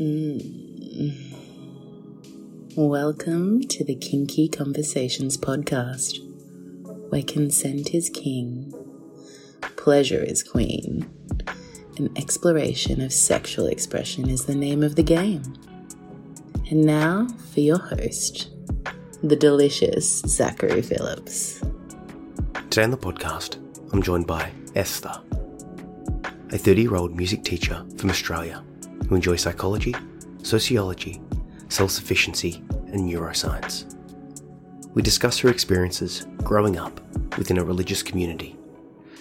Mm. Welcome to the Kinky Conversations podcast, where consent is king, pleasure is queen, and exploration of sexual expression is the name of the game. And now for your host, the delicious Zachary Phillips. Today on the podcast, I'm joined by Esther, a 30 year old music teacher from Australia who enjoy psychology, sociology, self sufficiency, and neuroscience. We discuss her experiences growing up within a religious community,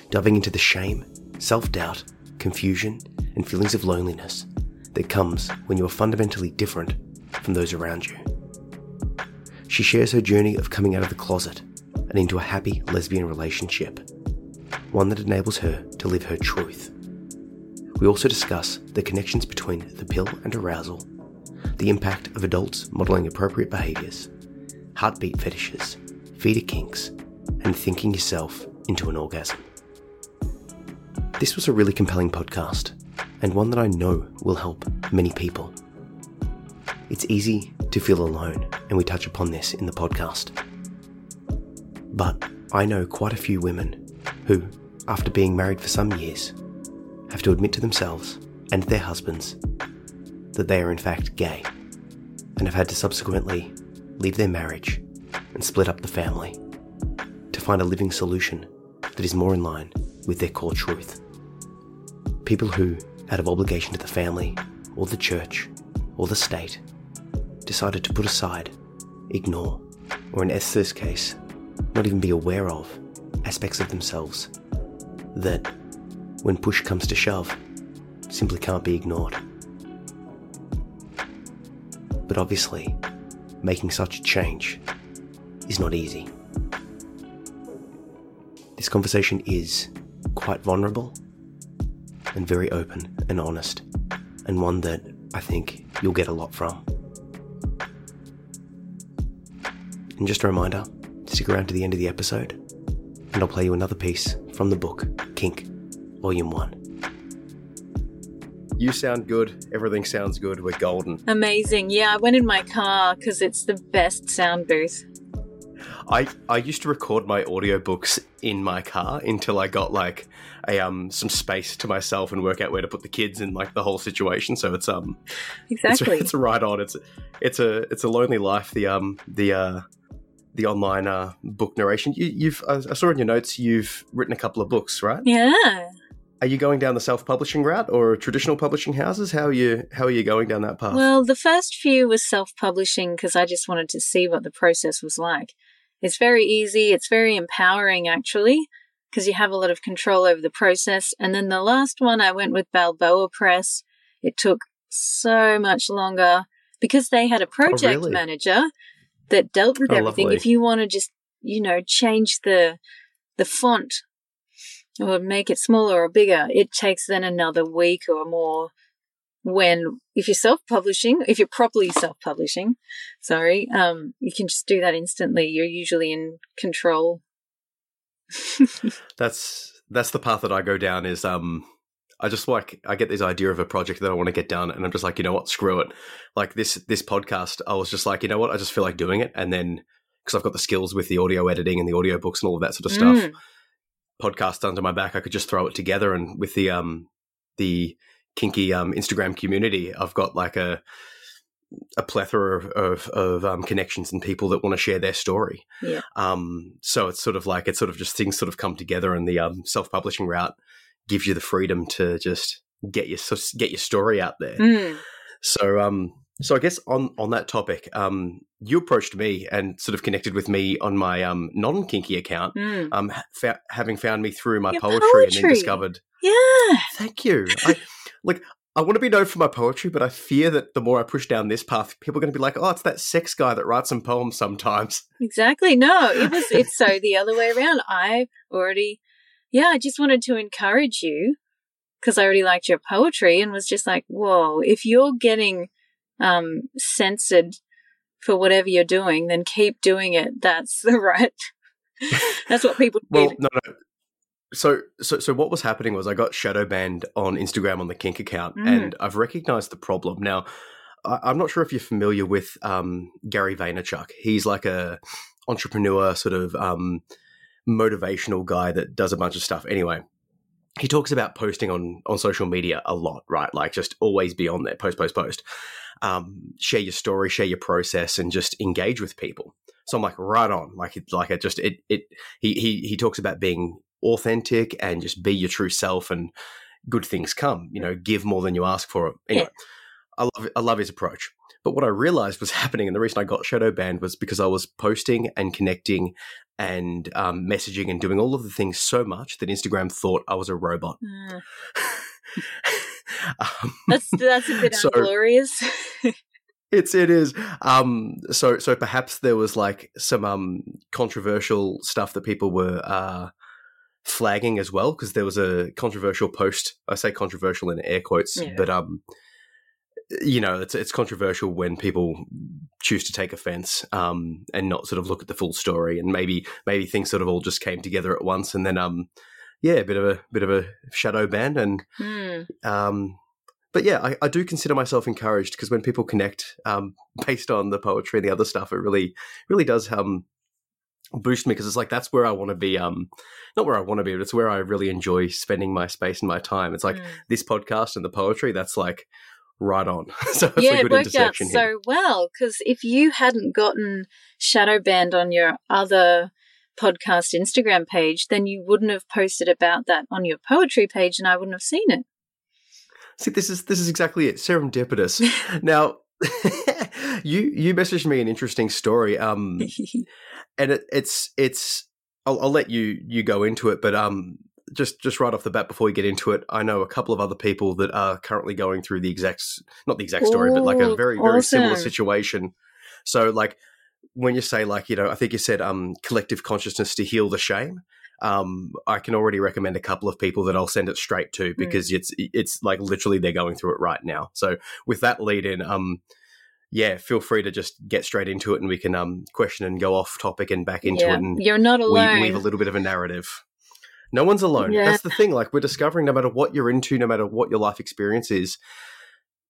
diving into the shame, self doubt, confusion, and feelings of loneliness that comes when you are fundamentally different from those around you. She shares her journey of coming out of the closet and into a happy lesbian relationship, one that enables her to live her truth. We also discuss the connections between the pill and arousal, the impact of adults modeling appropriate behaviors, heartbeat fetishes, feeder kinks, and thinking yourself into an orgasm. This was a really compelling podcast, and one that I know will help many people. It's easy to feel alone, and we touch upon this in the podcast. But I know quite a few women who, after being married for some years, have to admit to themselves and their husbands that they are in fact gay and have had to subsequently leave their marriage and split up the family to find a living solution that is more in line with their core truth. People who, out of obligation to the family, or the church, or the state, decided to put aside, ignore, or in Esther's case, not even be aware of aspects of themselves that, when push comes to shove, simply can't be ignored. But obviously, making such a change is not easy. This conversation is quite vulnerable and very open and honest, and one that I think you'll get a lot from. And just a reminder stick around to the end of the episode, and I'll play you another piece from the book Kink, Volume 1. You sound good. Everything sounds good. We're golden. Amazing. Yeah, I went in my car because it's the best sound booth. I, I used to record my audiobooks in my car until I got like a um some space to myself and work out where to put the kids in like the whole situation. So it's um Exactly. it's, it's right on. It's it's a it's a lonely life. The um the uh the online uh, book narration. You, you've I I saw in your notes you've written a couple of books, right? yeah. Are you going down the self publishing route or traditional publishing houses? How are you how are you going down that path? Well, the first few was self publishing because I just wanted to see what the process was like. It's very easy, it's very empowering actually, because you have a lot of control over the process. And then the last one, I went with Balboa Press. It took so much longer because they had a oh, project really? manager that dealt with Oh, everything. lovely. If you want to just, you know, change the the font or make it smaller or bigger, it takes then another week or more. When if you're self-publishing, if you're properly self-publishing, sorry, um, you can just do that instantly. You're usually in control. that's that's the path that I go down. Is um, I just like I get this idea of a project that I want to get done, and I'm just like, you know what, screw it. Like this this podcast, I was just like, you know what, I just feel like doing it, and then because I've got the skills with the audio editing and the audio books and all of that sort of stuff, Mm. Podcast under my back, I could just throw it together. And with the um the kinky um Instagram community, I've got like a a plethora of of, of um, connections and people that want to share their story. Yeah. Um, so it's sort of like it's sort of just things sort of come together, and the um, self publishing route gives you the freedom to just get your get your story out there. Mm. So um so I guess on on that topic, um you approached me and sort of connected with me on my um non kinky account, Mm. um fa- having found me through my Your poetry, and then discovered. Yeah. Thank you. I like. I want to be known for my poetry, but I fear that the more I push down this path, people are going to be like, "Oh, it's that sex guy that writes some poems sometimes." Exactly. No, it was it's so the other way around. I already yeah, I just wanted to encourage you because I already liked your poetry and was just like, whoa, if you're getting um censored for whatever you're doing, then keep doing it. That's the right that's what people Well, did. no, no. so so so what was happening was I got shadow banned on Instagram on the Kink account, Mm. and I've recognized the problem now. I, I'm not sure if you're familiar with um, Gary Vaynerchuk. He's like a entrepreneur, sort of um, motivational guy that does a bunch of stuff. Anyway, he talks about posting on on social media a lot, right? Like just always be on there, post, post, post. Um, share your story, share your process, and just engage with people. So I'm like, right on. Like, it, like it just it it. He he he talks about being authentic and just be your true self, and good things come. You know, give more than you ask for. Anyway, I love I love his approach. But what I realized was happening, and the reason I got shadow banned was because I was posting and connecting and um, messaging and doing all of the things so much that Instagram thought I was a robot. Mm. um, That's that's a bit So- unglorious. It's it is. Um, so so perhaps there was like some um controversial stuff that people were uh flagging as well because there was a controversial post. I say controversial in air quotes, Yeah. but um, you know, it's it's controversial when people choose to take offense um and not sort of look at the full story and maybe maybe things sort of all just came together at once and then um yeah, a bit of a bit of a shadow ban and Hmm. um, but yeah, I, I do consider myself encouraged because when people connect um, based on the poetry and the other stuff, it really, really does um, boost me because it's like that's where I want to be. Um, not where I want to be, but it's where I really enjoy spending my space and my time. It's like Hmm. this podcast and the poetry. That's like right on. so it's yeah, a it good worked out intersection here. so well because if you hadn't gotten shadow banned on your other podcast Instagram page, then you wouldn't have posted about that on your poetry page, and I wouldn't have seen it. See, this is this is exactly it. Serendipitous. now, you you messaged me an interesting story. Um, and it, it's it's I'll, I'll let you you go into it, but um, just just right off the bat before we get into it, I know a couple of other people that are currently going through the exact not the exact story, but like a Ooh, very very similar situation. So like when you say like you know, I think you said um collective consciousness to heal the shame. Um, I can already recommend a couple of people that I'll send it straight to because it's it's like literally they're going through it right now. So with that lead in, um, yeah, feel free to just get straight into it and we can um question and go off topic and back into yeah, it and you're not we alone. weave a little bit of a narrative. No one's alone. Yeah. That's the thing. Like we're discovering, no matter what you're into, no matter what your life experience is,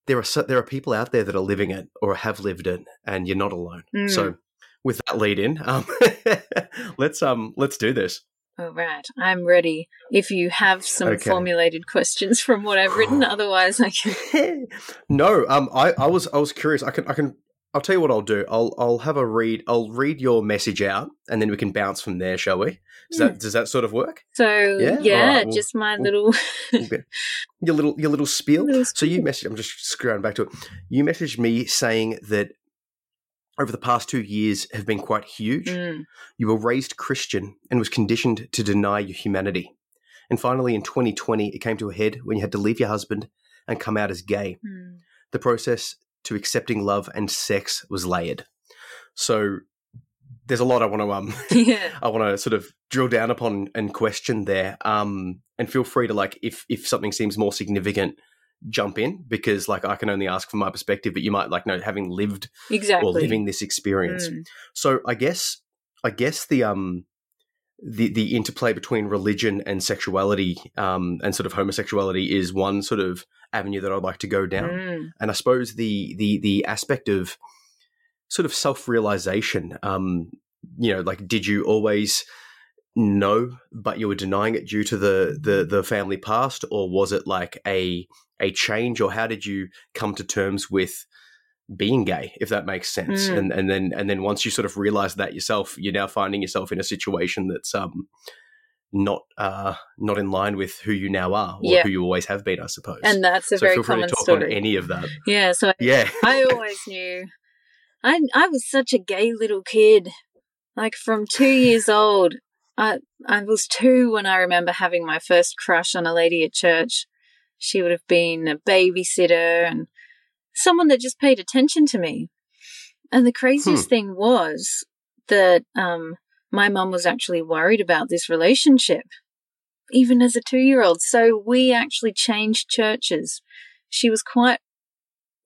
there are so, there are people out there that are living it or have lived it, and you're not alone. Mm. So, with that lead in, um, let's um let's do this. All right, I'm ready. If you have some Okay. formulated questions from what I've written, otherwise I can. no, um, I, I was I was curious. I can I can I'll tell you what I'll do. I'll I'll have a read. I'll read your message out, and then we can bounce from there, shall we? Does that does that sort of work? So Yeah? yeah, right, well- just my well- little. Your little your little spiel. Little So you message. I'm just scrolling back to it. You messaged me saying that over the past two years have been quite huge. Mm, You were raised Christian and was conditioned to deny your humanity. And finally, in 2020, it came to a head when you had to leave your husband and come out as gay. mm. The process to accepting love and sex was layered. So there's a lot I want to um yeah. I want to sort of drill down upon and question there. Um, and feel free to like if if something seems more significant, jump in because like I can only ask from my perspective, but you might like know having lived Exactly. or living this experience. Mm, So I guess I guess the um the the interplay between religion and sexuality um and sort of homosexuality is one sort of avenue that I'd like to go down mm, and I suppose the the the aspect of sort of self realization. Um, you know, like did you always know, but you were denying it due to the the the family past, or was it like a a change, or how did you come to terms with being gay, if that makes sense? Mm. And and then and then once you sort of realize that yourself, you're now finding yourself in a situation that's um not uh not in line with who you now are or Yeah. who you always have been, I suppose And that's a so very feel free common to talk story. on any of that. yeah. So Yeah. I always knew. I I was such a gay little kid. Like from two years old, I I was two when I remember having my first crush on a lady at church. She would have been a babysitter and someone that just paid attention to me. And the craziest thing was that um, my mum was actually worried about this relationship, even as a two year old. So we actually changed churches. She was quite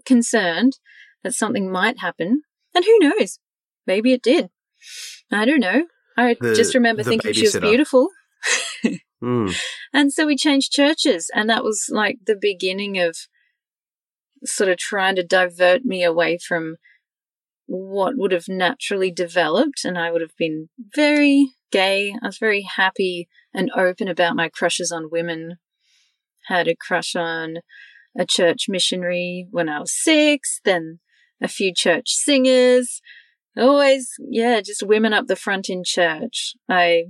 concerned that something might happen. And who knows? Maybe it did. I don't know. I The- just remember thinking she was beautiful. Mm. And so we changed churches, and that was like the beginning of sort of trying to divert me away from what would have naturally developed. And I would have been very gay. I was very happy and open about my crushes on women. Had a crush on a church missionary when I was six, then a few church singers. Always, yeah, just women up the front in church. I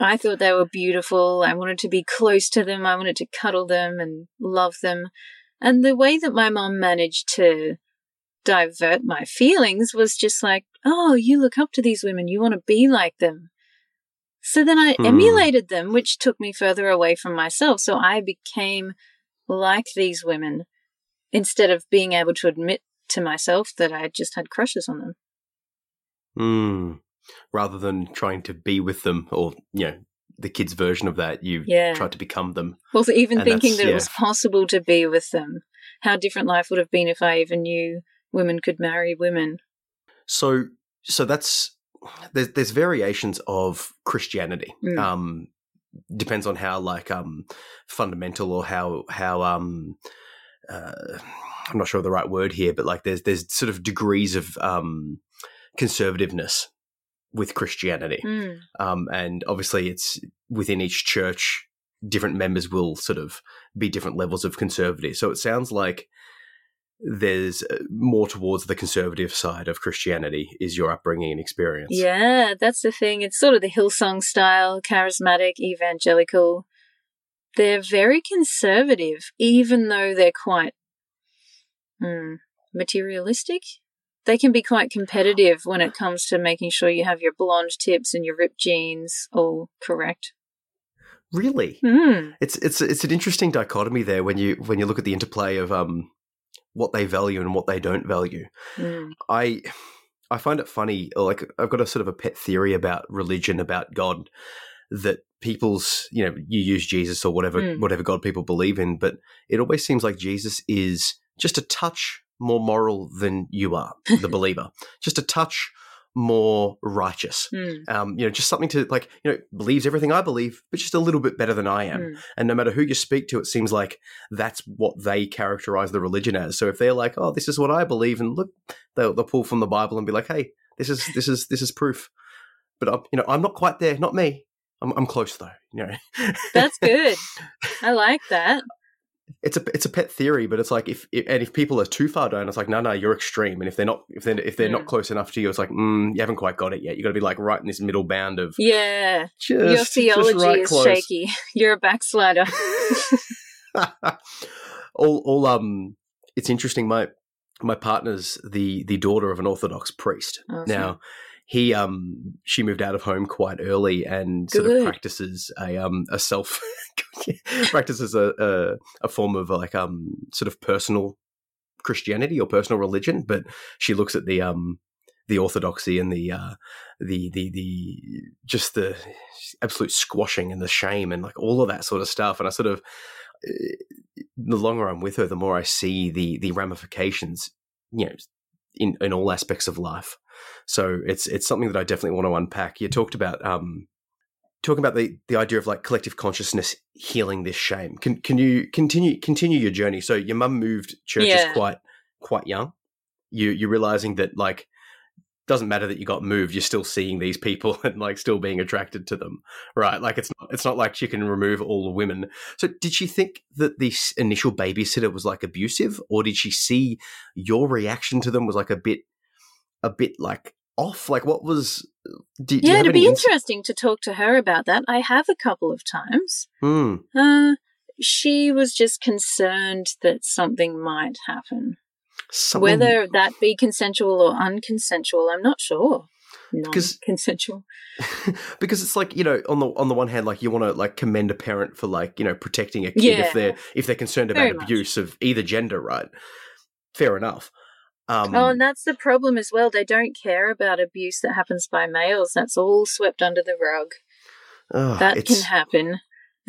I thought they were beautiful. I wanted to be close to them. I wanted to cuddle them and love them. And the way that my mom managed to divert my feelings was just like, oh, you look up to these women. You want to be like them. So then I Hmm. emulated them, which took me further away from myself. So I became like these women instead of being able to admit to myself that I just had crushes on them. Mm. Rather than trying to be with them or, you know, the kids' version of that, you Yeah. tried to become them. Well, even And thinking that it was possible to be with them. How different life would have been if I even knew women could marry women. So, so that's there's there's variations of Christianity. Mm. Um, depends on how like um fundamental or how how um uh, I'm not sure of the right word here, but like there's there's sort of degrees of um conservativeness with Christianity. Mm. Um, and obviously, it's within each church, different members will sort of be different levels of conservative. So it sounds like there's uh, more towards the conservative side of Christianity is your upbringing and experience. Yeah, that's the thing. It's sort of the Hillsong style, charismatic, evangelical. They're very conservative, even though they're quite hmm, materialistic. They can be quite competitive when it comes to making sure you have your blonde tips and your ripped jeans all correct. Really, Hmm. it's it's it's an interesting dichotomy there when you when you look at the interplay of um what they value and what they don't value. Hmm. I I find it funny. Like I've got a sort of a pet theory about religion, about God, that people's you know you use Jesus or whatever Mm. whatever God people believe in, but it always seems like Jesus is just a touch more moral than you are, the believer, just a touch more righteous. Hmm. Um, you know, just something to like, you know, believes everything I believe, but just a little bit better than I am. Hmm. And no matter who you speak to, it seems like that's what they characterize the religion as. So if they're like, "Oh, this is what I believe," and look, they'll, they'll pull from the Bible and be like, "Hey, this is this is this is proof." But I'm, you know, I'm not quite there. Not me. I'm, I'm close though. You know, That's good. I like that. It's a it's a pet theory, but it's like if, if and if people are too far down, it's like no, no, you're extreme. And if they're not if they're if they're Mm. not close enough to you, it's like mm, you haven't quite got it yet. You got to be like right in this middle bound of Yeah. just Your theology right is close. shaky. You're a backslider. all all um it's interesting my my partner's the the daughter of an orthodox priest Awesome. now he um she moved out of home quite early and sort of practices a um a self practices a, a a form of like um sort of personal christianity or personal religion but she looks at the um the orthodoxy and the uh the the the just the absolute squashing and the shame and like all of that sort of stuff. And i sort of uh, the longer I'm with her, the more I see the the ramifications, you know, in in all aspects of life. So it's it's something that I definitely want to unpack. You talked about um talking about the the idea of like collective consciousness healing this shame. Can can you continue continue your journey? So your mum moved churches Yeah. quite quite young. You you're realizing that like doesn't matter that you got moved, you're still seeing these people and like still being attracted to them. Right. Like it's not it's not like she can remove all the women. So did she think that this initial babysitter was like abusive, or did she see your reaction to them was like a bit, a bit like off? Like what was? Did, you yeah, it'd be ins- interesting to talk to her about that. I have a couple of times. Hmm. Uh, she was just concerned that something might happen. Something- Whether that be consensual or unconsensual, I'm not sure. Because- Non-consensual. because it's like you know on the on the one hand like you want to like commend a parent for like you know protecting a kid Yeah. if they're if they're concerned about much. abuse of either gender right fair enough um oh, and that's the problem as well. They don't care about abuse that happens by males. That's all swept under the rug. ugh, That can happen.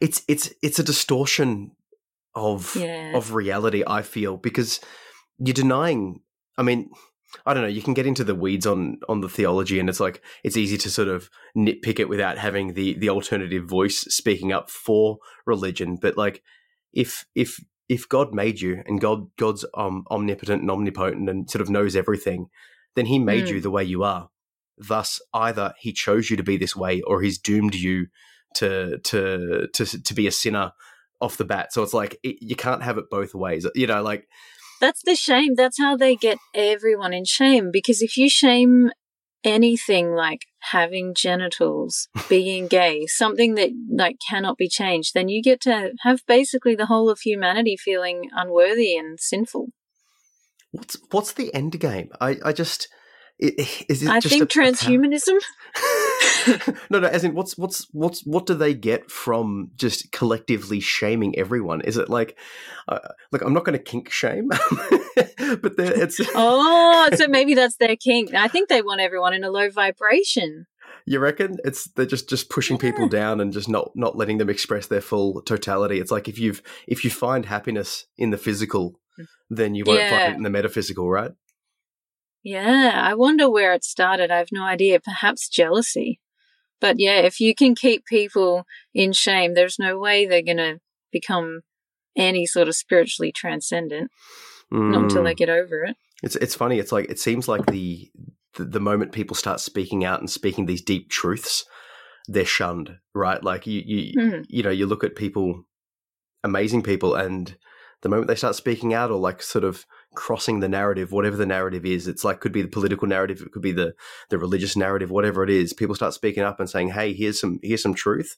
it's it's it's a distortion of Yeah. of reality i feel because you're denying i mean I don't know. You can get into the weeds on on the theology, and it's like it's easy to sort of nitpick it without having the the alternative voice speaking up for religion. But like, if if if God made you and God God's um, omnipotent and omnipotent and sort of knows everything, then He made mm. you the way you are. Thus, either He chose you to be this way, or He's doomed you to to to to be a sinner off the bat. So it's like it, you can't have it both ways. You know, like that's the shame. That's how they get everyone in shame. Because if you shame anything like having genitals, being gay, something that like cannot be changed, then you get to have basically the whole of humanity feeling unworthy and sinful. What's what's the end game? I I just is it I think a, transhumanism. no, no. As in, what's what's what's what do they get from just collectively shaming everyone? Is it like, uh, look, I'm not going to kink shame, but it's oh, so maybe that's their kink. I think they want everyone in a low vibration. You reckon it's they're just just pushing yeah. people down and just not not letting them express their full totality. It's like if you've if you find happiness in the physical, mm. then you won't yeah. find it in the metaphysical, right? Yeah, I wonder where it started. I have no idea. Perhaps jealousy. But yeah, if you can keep people in shame, there's no way they're going to become any sort of spiritually transcendent. Mm. Not until they mm. get over it. It's it's funny. It's like it seems like the, the the moment people start speaking out and speaking these deep truths, they're shunned, right? Like you you mm. you know you look at people, amazing people, and the moment they start speaking out or like sort of crossing the narrative, whatever the narrative is. It's like could be the political narrative, it could be the the religious narrative, whatever it is. People start speaking up and saying, "Hey, here's some here's some truth,"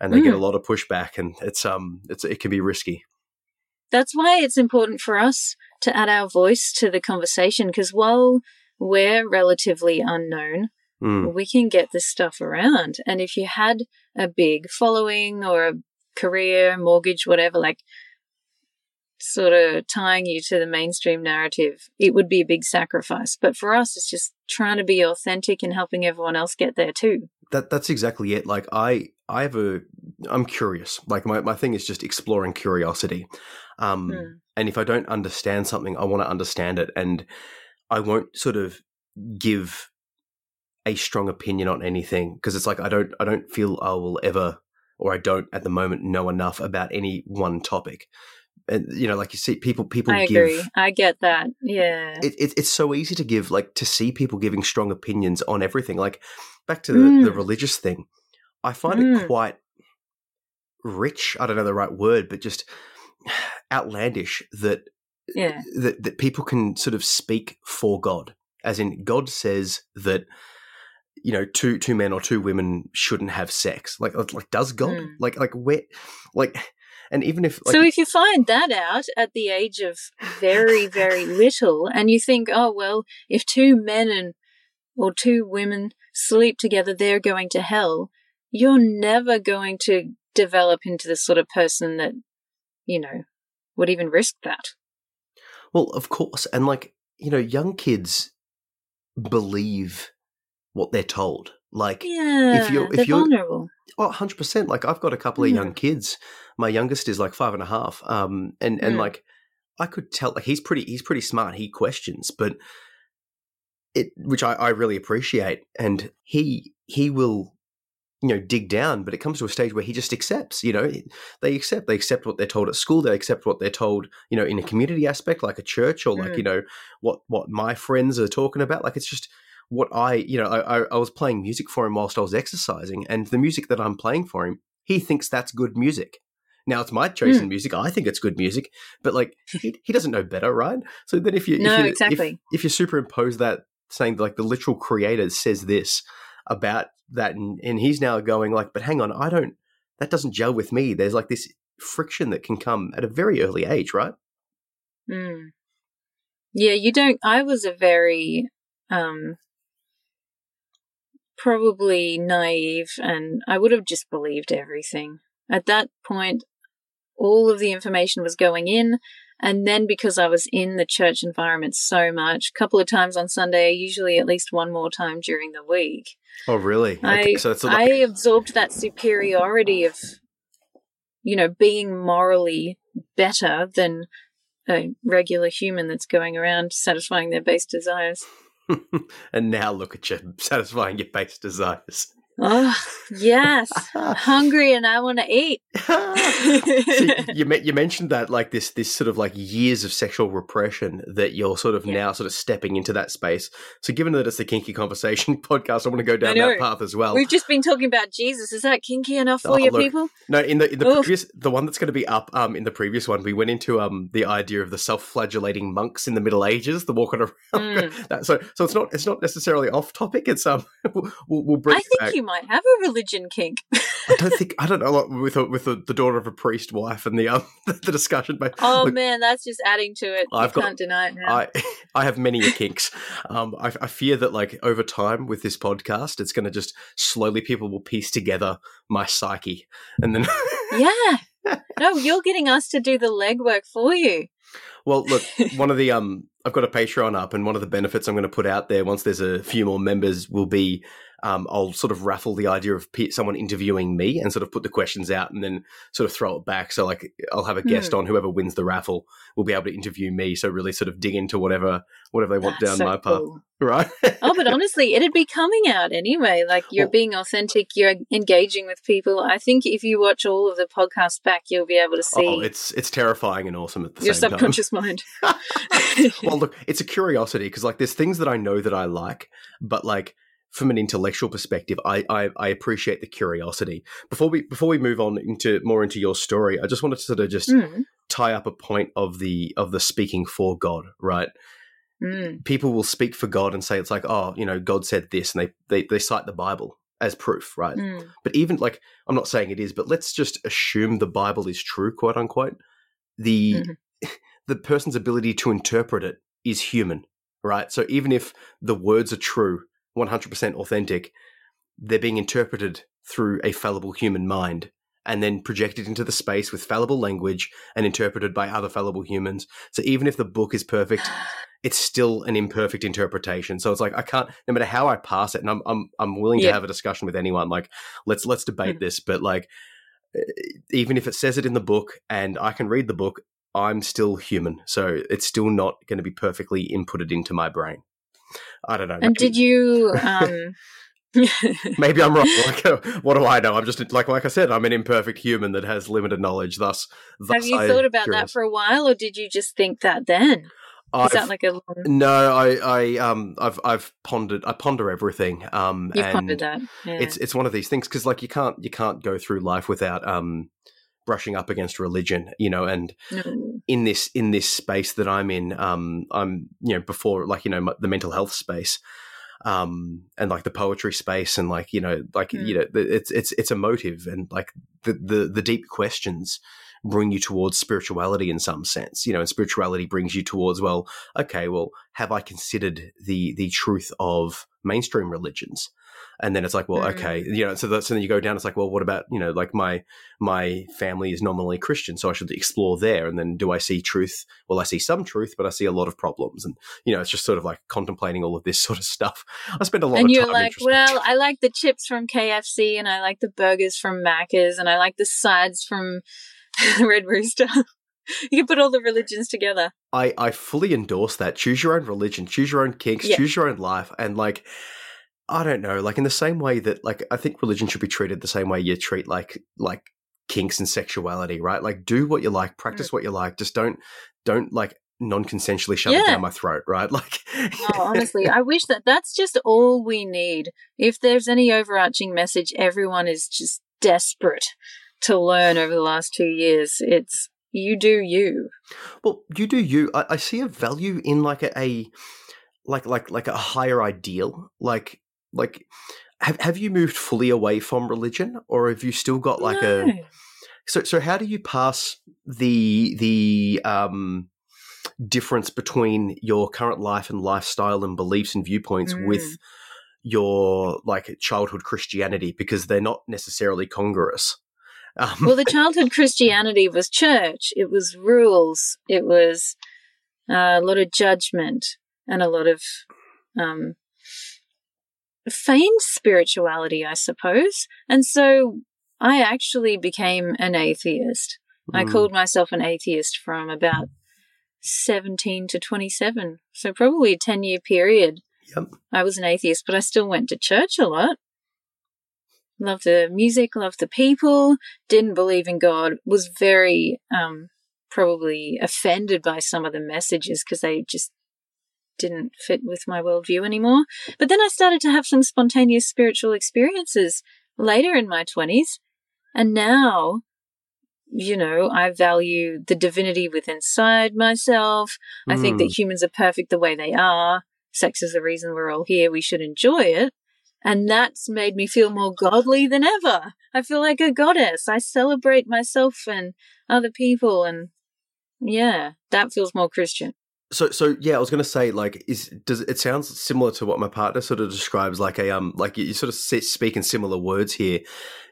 and they mm. get a lot of pushback, and it's um it's it can be risky. That's why it's important for us to add our voice to the conversation because while we're relatively unknown, mm. we can get this stuff around. And if you had a big following or a career, mortgage, whatever, like sort of tying you to the mainstream narrative, it would be a big sacrifice. But for us, it's just trying to be authentic and helping everyone else get there too. That that's exactly it. Like I I have a I'm curious. Like my, my thing is just exploring curiosity. Um mm. and if I don't understand something, I want to understand it and I won't sort of give a strong opinion on anything because it's like I don't I don't feel I will ever or I don't at the moment know enough about any one topic and you know like you see people people i give, agree. I get that. Yeah. It, it, it's so easy to give like to see people giving strong opinions on everything. Like back to the, mm. the religious thing i find mm. it quite rich. I don't know the right word but just outlandish that yeah. that, that people can sort of speak for god as in god says that you know two two men or two women shouldn't have sex. Like like does god mm. like like where like and even if like, so if you find that out at the age of very very little and you think oh well if two men and or two women sleep together they're going to hell you're never going to develop into the sort of person that you know would even risk that. Well of course. And like you know young kids believe what they're told like yeah, if you're if you're vulnerable. Oh, 100%. Like I've got a couple of young kids. My youngest is like five and a half. Um, and, and mm. like I could tell like he's pretty he's pretty smart. He questions, but it which I, I really appreciate. And he he will you know dig down but it comes to a stage where he just accepts you know they accept they accept what they're told at school they accept what they're told you know in a community aspect like a church or like mm. you know what what my friends are talking about like it's just what I, you know, I, I was playing music for him whilst I was exercising, and the music that I'm playing for him, he thinks that's good music. Now it's my choice mm. in music. I think it's good music, but like he, he doesn't know better, right? So then if you no if you, exactly if, if you superimpose that saying like the literal creator says this about that, and, and he's now going like, but hang on, I don't. That doesn't gel with me. There's like this friction that can come at a very early age, right? Mm. Yeah, you don't. I was a very um probably naive and I would have just believed everything. At that point, all of the information was going in. And then because I was in the church environment so much, a couple of times on Sunday, usually at least one more time during the week. Oh, really? I, so I absorbed that superiority of, you know, being morally better than a regular human that's going around satisfying their base desires. and now look at you satisfying your base desires. Oh, yes. Hungry and I want to eat. See, you you mentioned that like this this sort of like years of sexual repression that you're sort of yeah. now sort of stepping into that space. So given that it's the kinky conversation podcast, I want to go down that path as well. We've just been talking about Jesus. Is that kinky enough for oh, you look, people? No, in the in the Oof. previous the one that's going to be up um in the previous one, we went into um the idea of the self-flagellating monks in the Middle Ages, the walking around. Mm. that, so so it's not it's not necessarily off topic. It's um we'll, we'll bring I think you might have a religion kink. I don't think I don't know with a, with a, the daughter of a priest wife and the um the discussion. But oh look, man, that's just adding to it. I've you got, can't deny it now. I I have many kinks. Um, I, I fear that like over time with this podcast, it's going to just slowly people will piece together my psyche, and then yeah, no, you're getting us to do the legwork for you. Well, look, one of the um, I've got a Patreon up, and one of the benefits I'm going to put out there once there's a few more members will be um, I'll sort of raffle the idea of someone interviewing me and sort of put the questions out and then sort of throw it back. So like I'll have a guest mm. on whoever wins the raffle will be able to interview me. So really sort of dig into whatever whatever they want That's down so my cool. path. Right. oh, but honestly, it'd be coming out anyway. Like you're well, being authentic, you're engaging with people. I think if you watch all of the podcasts back, you'll be able to see. Oh, it's it's terrifying and awesome at the your same subconscious mind. well, look, it's a curiosity because like there's things that I know that I like, but like from an intellectual perspective, I, I, I appreciate the curiosity. Before we before we move on into more into your story, I just wanted to sort of just mm. tie up a point of the of the speaking for God, right? Mm. People will speak for God and say it's like, oh, you know, God said this, and they they, they cite the Bible as proof, right? Mm. But even like, I'm not saying it is, but let's just assume the Bible is true, quote unquote. The mm-hmm. the person's ability to interpret it is human, right? So even if the words are true, 100% authentic, they're being interpreted through a fallible human mind and then projected into the space with fallible language and interpreted by other fallible humans. So even if the book is perfect, it's still an imperfect interpretation. So it's like I can't, no matter how I pass it, and I'm I'm I'm willing yeah. to have a discussion with anyone. Like let's let's debate mm-hmm. this, but like even if it says it in the book and I can read the book, I'm still human. So it's still not going to be perfectly inputted into my brain. I don't know. And did you? Um... maybe I'm wrong. Like, uh, what do I know? I'm just like, like I said, I'm an imperfect human that has limited knowledge. Thus, thus have you I thought about curious. that for a while, or did you just think that then? Is that like a long... no? I, I, um, I've, I've pondered. I ponder everything. Um, You've pondered that. Yeah. It's, it's one of these things because, like, you can't, you can't go through life without, um, brushing up against religion, you know, and mm. in this in this space that I'm in, um, I'm you know before like you know the mental health space, um, and like the poetry space, and like you know like mm. you know it's it's it's emotive and like the the the deep questions bring you towards spirituality in some sense, you know, and spirituality brings you towards well, okay, well, have I considered the the truth of mainstream religions? And then it's like well mm. okay you know so, that, so then you go down it's like well what about you know like my my family is nominally christian so i should explore there and then do i see truth well i see some truth but i see a lot of problems and you know it's just sort of like contemplating all of this sort of stuff i spend a lot and of time And you're like well i like the chips from kfc and i like the burgers from macca's and i like the sides from red rooster you can put all the religions together. I, I fully endorse that. Choose your own religion, choose your own kinks, yeah. choose your own life. And like, I don't know, like in the same way that like I think religion should be treated the same way you treat like like kinks and sexuality, right? Like do what you like, practice mm. what you like, just don't don't like non-consensually shove yeah. it down my throat, right? Like oh, honestly, I wish that that's just all we need. If there's any overarching message everyone is just desperate to learn over the last 2 years, it's you do you. Well, you do you. I, I see a value in like a, a like like like a higher ideal like like have have you moved fully away from religion or have you still got like no. a so so how do you pass the the um difference between your current life and lifestyle and beliefs and viewpoints mm. with your like childhood Christianity because they're not necessarily congruous. Um, well, the childhood Christianity was church. It was rules. It was uh, a lot of judgment and a lot of um, feigned spirituality, I suppose. And so I actually became an atheist. Mm. I hmm. called myself an atheist from about 17 to 27. So probably a 10 year period. Yep. I was an atheist, but I still went to church a lot. Loved the music, loved the people, didn't believe in God, was very um, probably offended by some of the messages because they just didn't fit with my worldview anymore. But then I started to have some spontaneous spiritual experiences later in my 20s. And now, you know, I value the divinity within inside myself. I think that Mm. humans are perfect the way they are. Sex is the reason we're all here. We should enjoy it. And that's made me feel more godly than ever. I feel like a goddess. I celebrate myself and other people. And yeah, that feels more Christian. So, so yeah, I was going to say, like, is does it sounds similar to what my partner sort of describes, like a um, like you, sort of speak in similar words here,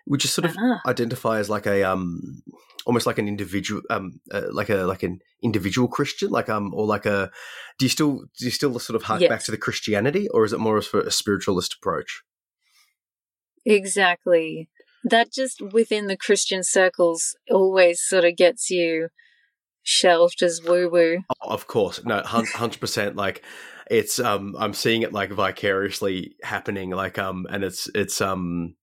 which is sort of Ah. identify as like a um, almost like an individual, um, uh, like a like an individual Christian, like um, or like a. Do you still do you still sort of hark back to the Christianity, or is it more of a spiritualist approach? Exactly. That just within the Christian circles always sort of gets you shelved as woo woo. Oh, of course, no, hundred percent. Like it's um, I'm seeing it like vicariously happening. Like um, and it's it's um,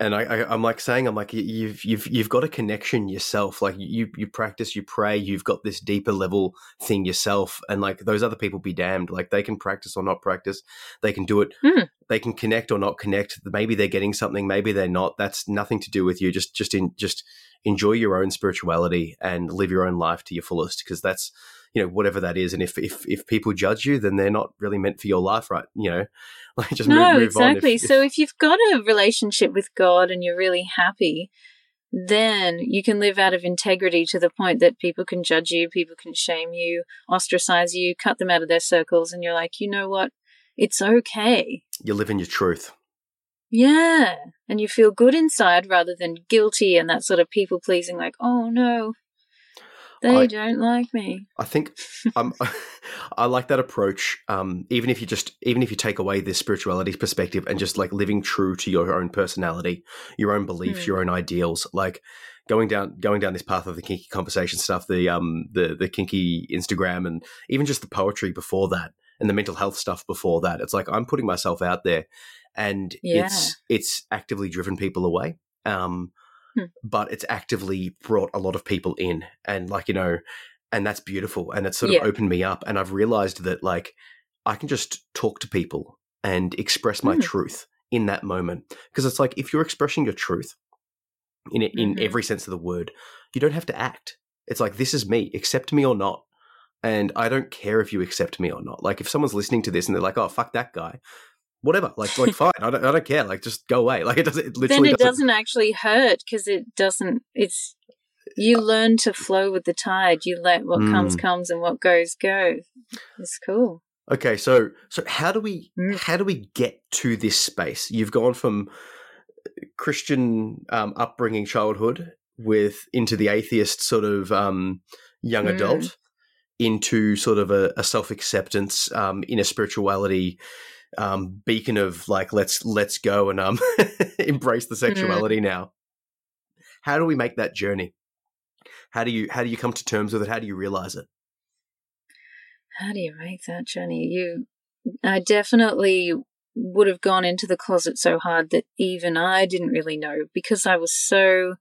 and I, I I'm like saying I'm like you- you've you've you've got a connection yourself. Like you you practice, you pray. You've got this deeper level thing yourself, and like those other people be damned. Like they can practice or not practice. They can do it. Hmm. They can connect or not connect. Maybe they're getting something. Maybe they're not. That's nothing to do with you. Just just in just enjoy your own spirituality and live your own life to your fullest because that's you know whatever that is and if if if people judge you then they're not really meant for your life right you know like just no, move, move exactly. if, so if you've got a relationship with God and you're really happy, then you can live out of integrity to the point that people can judge you, people can shame you, ostracize you, cut them out of their circles, and you're like, you know what? It's okay. you live in your truth Yeah. And you feel good inside rather than guilty and that sort of people pleasing, like, oh no, they I- don't like me. I think um, I like that approach. Um, even if you just, even if you take away this spirituality perspective and just like living true to your own personality, your own beliefs, Hmm. your own ideals, like going down, going down this path of the kinky conversation stuff, the um, the the kinky Instagram, and even just the poetry before that, and the mental health stuff before that. It's like I'm putting myself out there, and Yeah. it's it's actively driven people away. Um, Hmm. but it's actively brought a lot of people in, and like you know and that's beautiful and it's sort Yeah. of opened me up and i've realized that like i can just talk to people and express my Mm. truth in that moment because it's like if you're expressing your truth in in Mhm. every sense of the word you don't have to act it's like this is me accept me or not and i don't care if you accept me or not like if someone's listening to this and they're like oh fuck that guy whatever like like fine I don't, I don't care like just go away like it doesn't it Then it doesn't, doesn't actually hurt because it doesn't, it's, you learn to flow with the tide. You let what comes, Mm. comes, and what goes, goes. It's cool. Okay, so so how do we Mm. how do we get to this space? You've gone from Christian um, upbringing, childhood, with into the atheist sort of um, young Mm. adult, into sort of a, a self acceptance, um, inner spirituality um, beacon of like let's let's go and um, embrace the sexuality now. How do we make that journey? How do you how do you come to terms with it? How do you realize it? How do you make that journey? You, I definitely would have gone into the closet so hard that even I didn't really know because I was so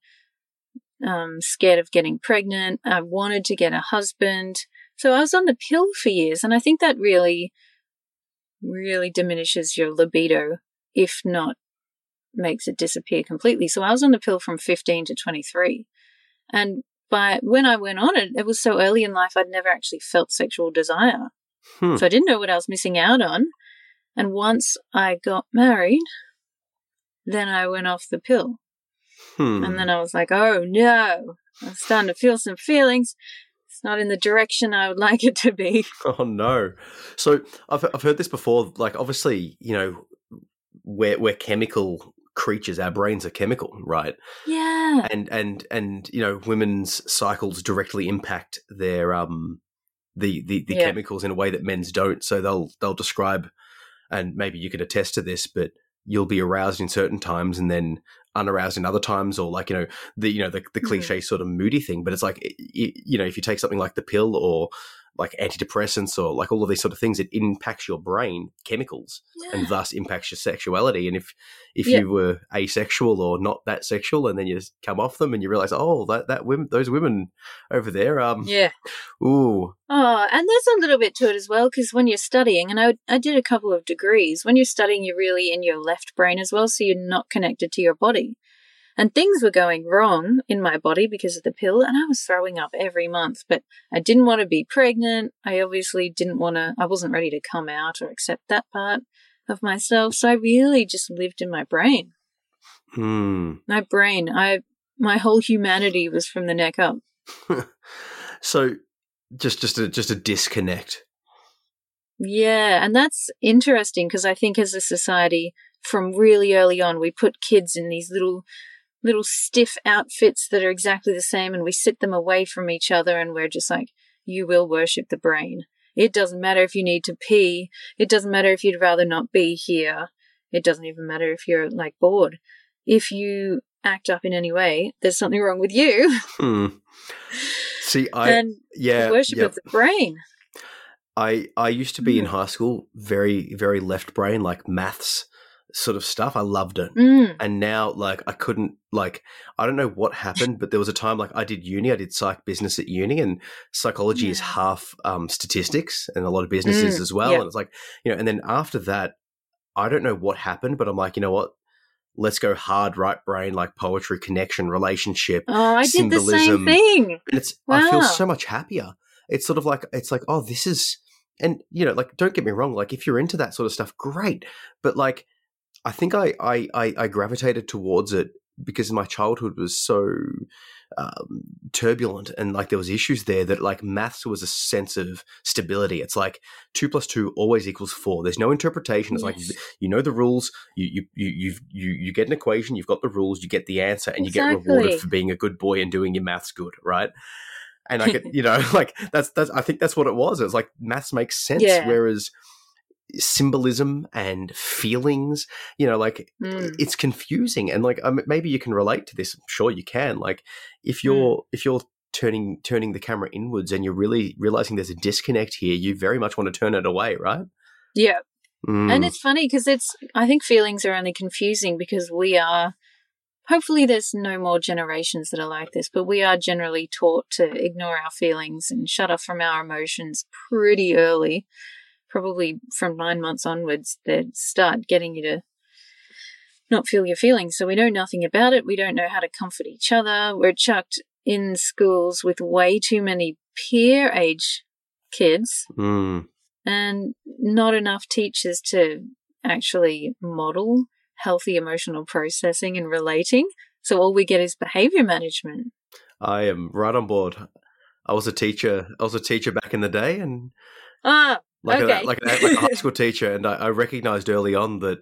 um, scared of getting pregnant. I wanted to get a husband. So I was on the pill for years. And I think that really, really diminishes your libido, if not makes it disappear completely. So I was on the pill from 15 to 23. And by when I went on it, it was so early in life, I'd never actually felt sexual desire. Hmm. So I didn't know what I was missing out on. And once I got married, then I went off the pill. Hmm. And then I was like, oh no, I'm starting to feel some feelings. It's not in the direction I would like it to be. Oh no! So I've I've heard this before. Like obviously, you know, we're we're chemical creatures. Our brains are chemical, right? Yeah. And and and you know, women's cycles directly impact their um the the, the Yeah. chemicals in a way that men's don't. So they'll they'll describe, and maybe you could attest to this, but you'll be aroused in certain times, and then unaroused in other times or like you know the you know the, the Mhm. cliche sort of moody thing but it's like you know if you take something like the pill or like antidepressants or like all of these sort of things it impacts your brain chemicals and thus impacts your sexuality and if if Yeah. you were asexual or not that sexual and then you come off them and you realize oh that that women those women over there um Yeah. ooh Oh, and there's a little bit to it as well because when you're studying, and I, I did a couple of degrees, when you're studying, you're really in your left brain as well, so you're not connected to your body. And things were going wrong in my body because of the pill, and I was throwing up every month. But I didn't want to be pregnant. I obviously didn't want to, I wasn't ready to come out or accept that part of myself. So I really just lived in my brain. hmm My brain, I, my whole humanity was from the neck up. so just just a just a disconnect Yeah, and that's interesting because I think as a society, from really early on, we put kids in these little, little stiff outfits that are exactly the same, and we sit them away from each other, and we're just like, "You will worship the brain. It doesn't matter if you need to pee. It doesn't matter if you'd rather not be here. It doesn't even matter if you're like bored. If you act up in any way, there's something wrong with you." hmm. see i and yeah worship of the brain. I I used to be in Mm. high school very very left brain like maths sort of stuff. I loved it. Mm. And now like I couldn't like I don't know what happened, but there was a time like I did uni, I did psych business at uni and psychology is half um statistics and a lot of businesses Mm, as well. yeah. And it's like, you know, and then after that, I don't know what happened, but I'm like, you know what? Let's go hard right brain, like poetry, connection, relationship. Oh, I did the same Symbolism. thing. And it's I feel so much happier. It's sort of like it's like, oh, this is and you know, like don't get me wrong, like if you're into that sort of stuff, great. But like I think I I I, I gravitated towards it because my childhood was so um, turbulent and like there was issues there that like maths was a sense of stability. It's like two plus two always equals four. There's no interpretation. It's like you know the rules. You you you you you you get an equation. You've got the rules. You get the answer, and you get rewarded for being a good boy and doing your maths good, right? And I could, you know, like that's that's. I think that's what it was. it's was like maths makes sense, Yeah. whereas symbolism and feelings, you know, like Mm. it's confusing. And like um, maybe you can relate to this. I'm sure you can. Like Hmm. if you're if you're turning turning the camera inwards and you're really realizing there's a disconnect here, you very much want to turn it away, right? Yeah. And Mm. it's funny because it's, I think feelings are only confusing because we are, hopefully there's no more generations that are like this, but we are generally taught to ignore our feelings and shut off from our emotions pretty early. Probably from nine months onwards, they start getting you to not feel your feelings. So we know nothing about it. We don't know how to comfort each other. We're chucked in schools with way too many peer age kids Mm. and not enough teachers to actually model healthy emotional processing and relating. So all we get is behavior management. I am right on board. I was a teacher. I was a teacher back in the day, and Ah, like Okay. a, like, a, like a high school teacher, and I, I recognized early on that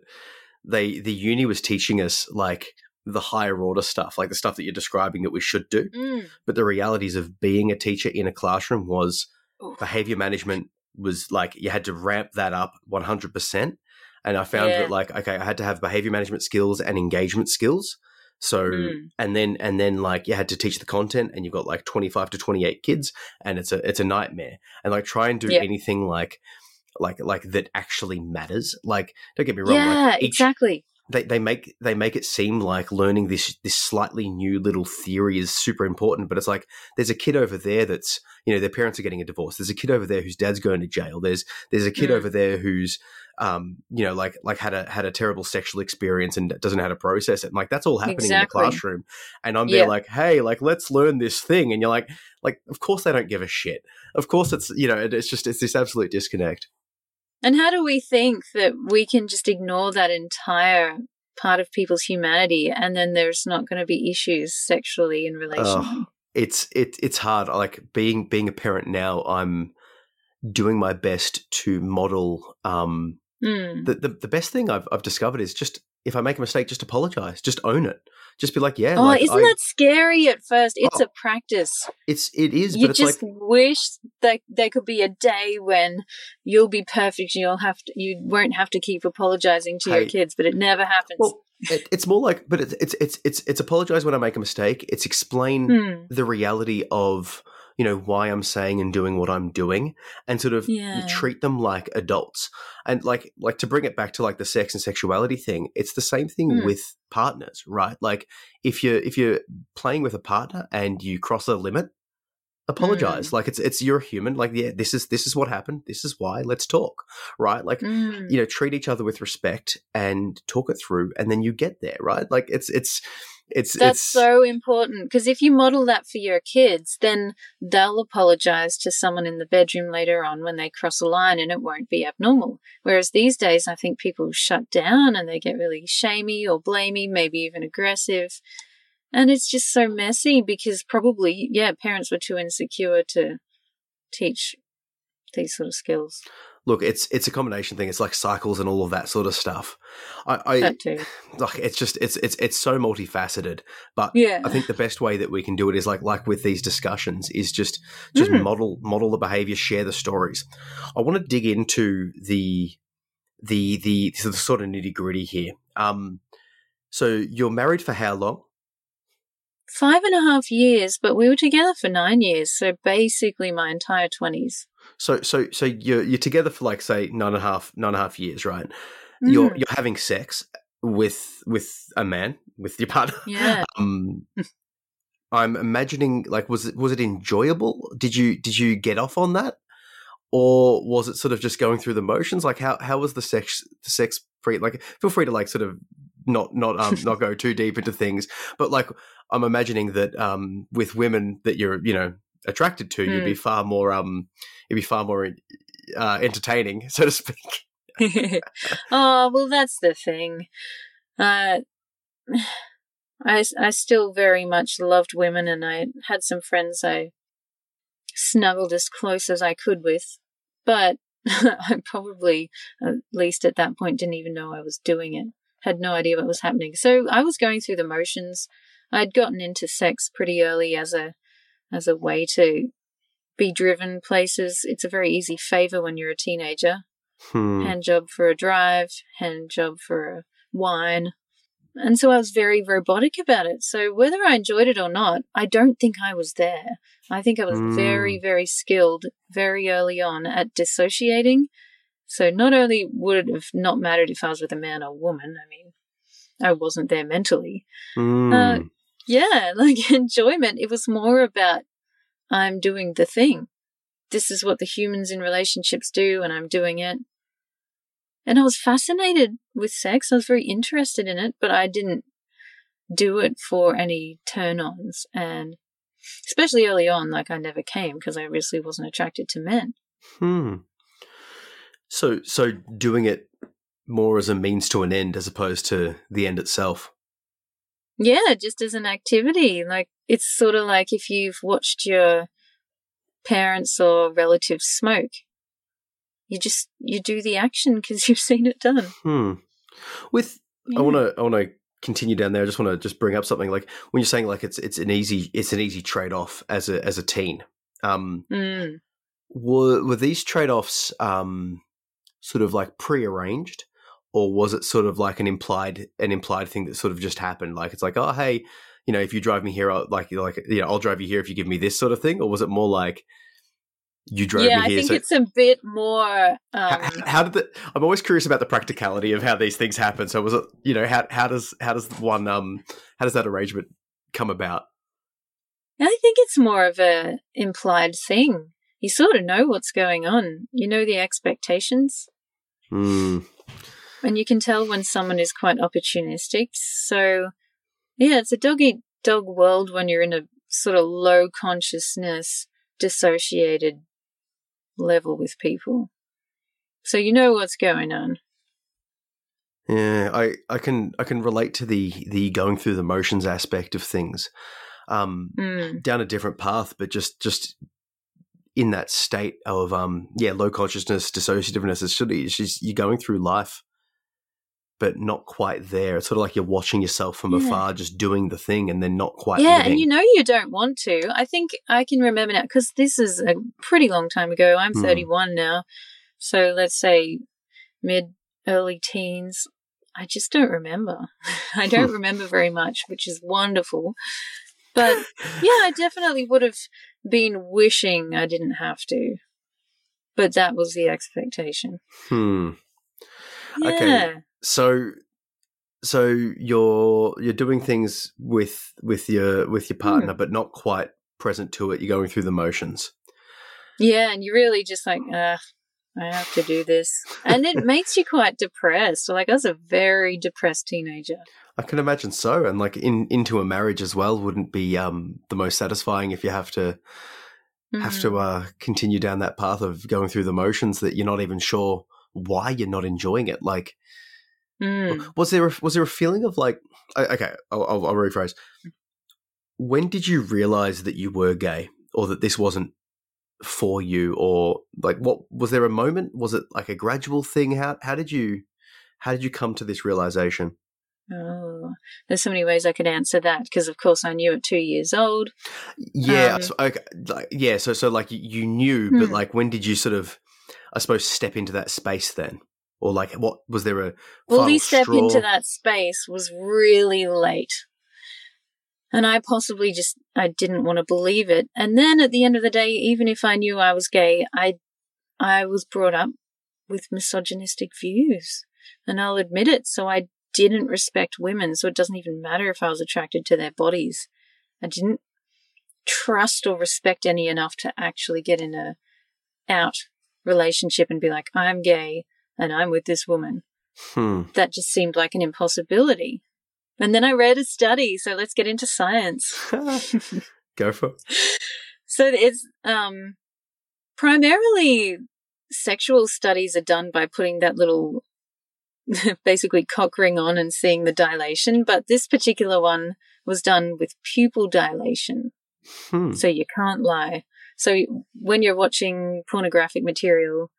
they the uni was teaching us like the higher order stuff, like the stuff that you're describing that we should do. mm. But the realities of being a teacher in a classroom was Oof. behavior management was like you had to ramp that up 100%. And I found Yeah. that like okay, I had to have behavior management skills and engagement skills. So Mm. and then and then like you had to teach the content and you've got like 25 to 28 kids and it's a it's a nightmare. And like try and do Yeah. anything like like like that actually matters. Like don't get me wrong, yeah, like each exactly. they, they make they make it seem like learning this this slightly new little theory is super important, but it's like there's a kid over there that's you know their parents are getting a divorce. There's a kid over there whose dad's going to jail. There's there's a kid Mm. over there who's um you know like like had a had a terrible sexual experience and doesn't know how to process it. And like that's all happening Exactly. in the classroom, and I'm Yeah. there like hey like let's learn this thing, and you're like like of course they don't give a shit. Of course it's you know it- it's just it's this absolute disconnect. And how do we think that we can just ignore that entire part of people's humanity and then there's not going to be issues sexually in relation? it's it it's hard. Like being being a parent now, I'm doing my best to model. Um, Mm. the, the the best thing I've I've discovered is just if I make a mistake, just apologize, just own it, just be like, yeah, Oh, like isn't I, that scary at first? It's Oh, a practice. it's it is, you but it's just like wish that there could be a day when you'll be perfect and you'll have to you won't have to keep apologizing to Hey. your kids but it never happens well, it, it's more like, but it's it's it's it's, it's apologize when I make a mistake. It's explain Hmm. the reality of you know why I'm saying and doing what I'm doing, and sort of Yeah. treat them like adults. And like like to bring it back to like the sex and sexuality thing, it's the same thing Hmm. with partners, right? Like if you're if you're playing with a partner and you cross a limit, apologize. Like it's it's you're human. Like yeah, this is this is what happened. This is why. Let's talk, right? Like Mm. you know treat each other with respect and talk it through and then you get there right like it's it's it's That's it's so important because if you model that for your kids, then they'll apologize to someone in the bedroom later on when they cross a line and it won't be abnormal. Whereas these days, I think people shut down and they get really shamey or blamey, maybe even aggressive. And it's just so messy because probably, yeah, parents were too insecure to teach these sort of skills. Look it's it's a combination thing it's like cycles and all of that sort of stuff i i That too. like it's just it's it's it's so multifaceted but Yeah. i think the best way that we can do it is like like with these discussions is just just Mm. model model the behavior share the stories i want to dig into the the the, the sort of nitty gritty here um so you're married for how long Five and a half years, but we were together for nine years. So basically my entire 20s. So so so you're you're together for like say nine and a half nine and a half years, right? You're Mm. you're having sex with with a man with your partner. Yeah. Um, I'm imagining like was it was it enjoyable? Did you did you get off on that, or was it sort of just going through the motions? Like how how was the sex the sex free? Like feel free to like sort of not not um not go too deep into things, but like I'm imagining that um with women that you're you know attracted to, you'd be far more um it'd be far more uh, entertaining, so to speak. oh, well, that's the thing. Uh, I, I still very much loved women, and I had some friends I snuggled as close as I could with, but I probably, at least at that point, didn't even know I was doing it. Had no idea what was happening. So I was going through the motions. I'd gotten into sex pretty early as a as a way to be driven places. It's a very easy favor when you're a teenager Hmm. hand job for a drive, hand job for a wine. And so I was very robotic about it. So whether I enjoyed it or not, I don't think I was there. I think I was Mm. very, very skilled very early on at dissociating. So not only would it have not mattered if I was with a man or woman, I mean, I wasn't there mentally. Hmm. Uh, Yeah, like enjoyment. It was more about I'm doing the thing. This is what the humans in relationships do, and I'm doing it. And I was fascinated with sex. I was very interested in it, but I didn't do it for any turn ons. And especially early on, like I never came because I obviously wasn't attracted to men. Hmm. So so doing it more as a means to an end as opposed to the end itself. Yeah, just as an activity. Like it's sort of like if you've watched your parents or relatives smoke. You just you do the action because you've seen it done. Hmm. With Yeah. I want to I want to continue down there. I just want to just bring up something like when you're saying like it's it's an easy it's an easy trade off as a as a teen. Um, Mm. were were these trade offs um sort of like prearranged, or was it sort of like an implied an implied thing that sort of just happened? Like it's like oh hey, you know if you drive me here, I'll, like like you know I'll drive you here if you give me this sort of thing, or was it more like you drove Yeah, me here? I think so it's a bit more. Um, how did the? I'm always curious about the practicality of how these things happen. So was it, you know, how how does how does one um how does that arrangement come about? I think it's more of a implied thing. You sort of know what's going on. You know the expectations, Hmm. And you can tell when someone is quite opportunistic. So, yeah, it's a dog eat dog world when you're in a sort of low consciousness, dissociated level with people. So you know what's going on. Yeah, I, I can I can relate to the the going through the motions aspect of things. Um, Mm. down a different path, but just just in that state of um yeah low consciousness dissociativeness. It's just, it's just you're going through life, but not quite there. It's sort of like you're watching yourself from Yeah. afar, just doing the thing, and then not quite. Yeah, living. and you know you don't want to. I think I can remember now because this is a pretty long time ago. I'm Hmm. 31 now, so let's say mid early teens. I just don't remember. I don't remember very much, which is wonderful. But yeah, I definitely would have been wishing I didn't have to. But that was the expectation. Hmm. Yeah. Okay. So so you're you're doing things with with your with your partner but not quite present to it. You're going through the motions. Yeah, and you're really just like, uh, I have to do this. And it makes you quite depressed. Like I was a very depressed teenager. I can imagine so, and like in into a marriage as well wouldn't be um the most satisfying if you have to have Mhm. to uh continue down that path of going through the motions that you're not even sure why you're not enjoying it. Like, Mm. was there a, was there a feeling of like okay, I'll, I'll, I'll rephrase. When did you realize that you were gay, or that this wasn't for you, or like what was there a moment? Was it like a gradual thing? How how did you how did you come to this realization? Oh, there's so many ways I could answer that because, of course, I knew at two years old. Yeah, Um, so, okay, like, yeah. So, so like you- knew, but Hmm. like, when did you sort of, I suppose, step into that space then, or like, what was there a Well, the step straw? into that space was really late. And I possibly just, I didn't want to believe it. And then at the end of the day, even if I knew I was gay, I, I was brought up with misogynistic views. And I'll admit it. So I didn't respect women. So it doesn't even matter if I was attracted to their bodies. I didn't trust or respect any enough to actually get in a out relationship and be like, I'm gay and I'm with this woman Hmm. that just seemed like an impossibility. And then I read a study, so let's get into science. Go for it. So it's um, primarily sexual studies are done by putting that little basically cock ring on and seeing the dilation, but this particular one was done with pupil dilation. Hmm. So you can't lie. So when you're watching pornographic material,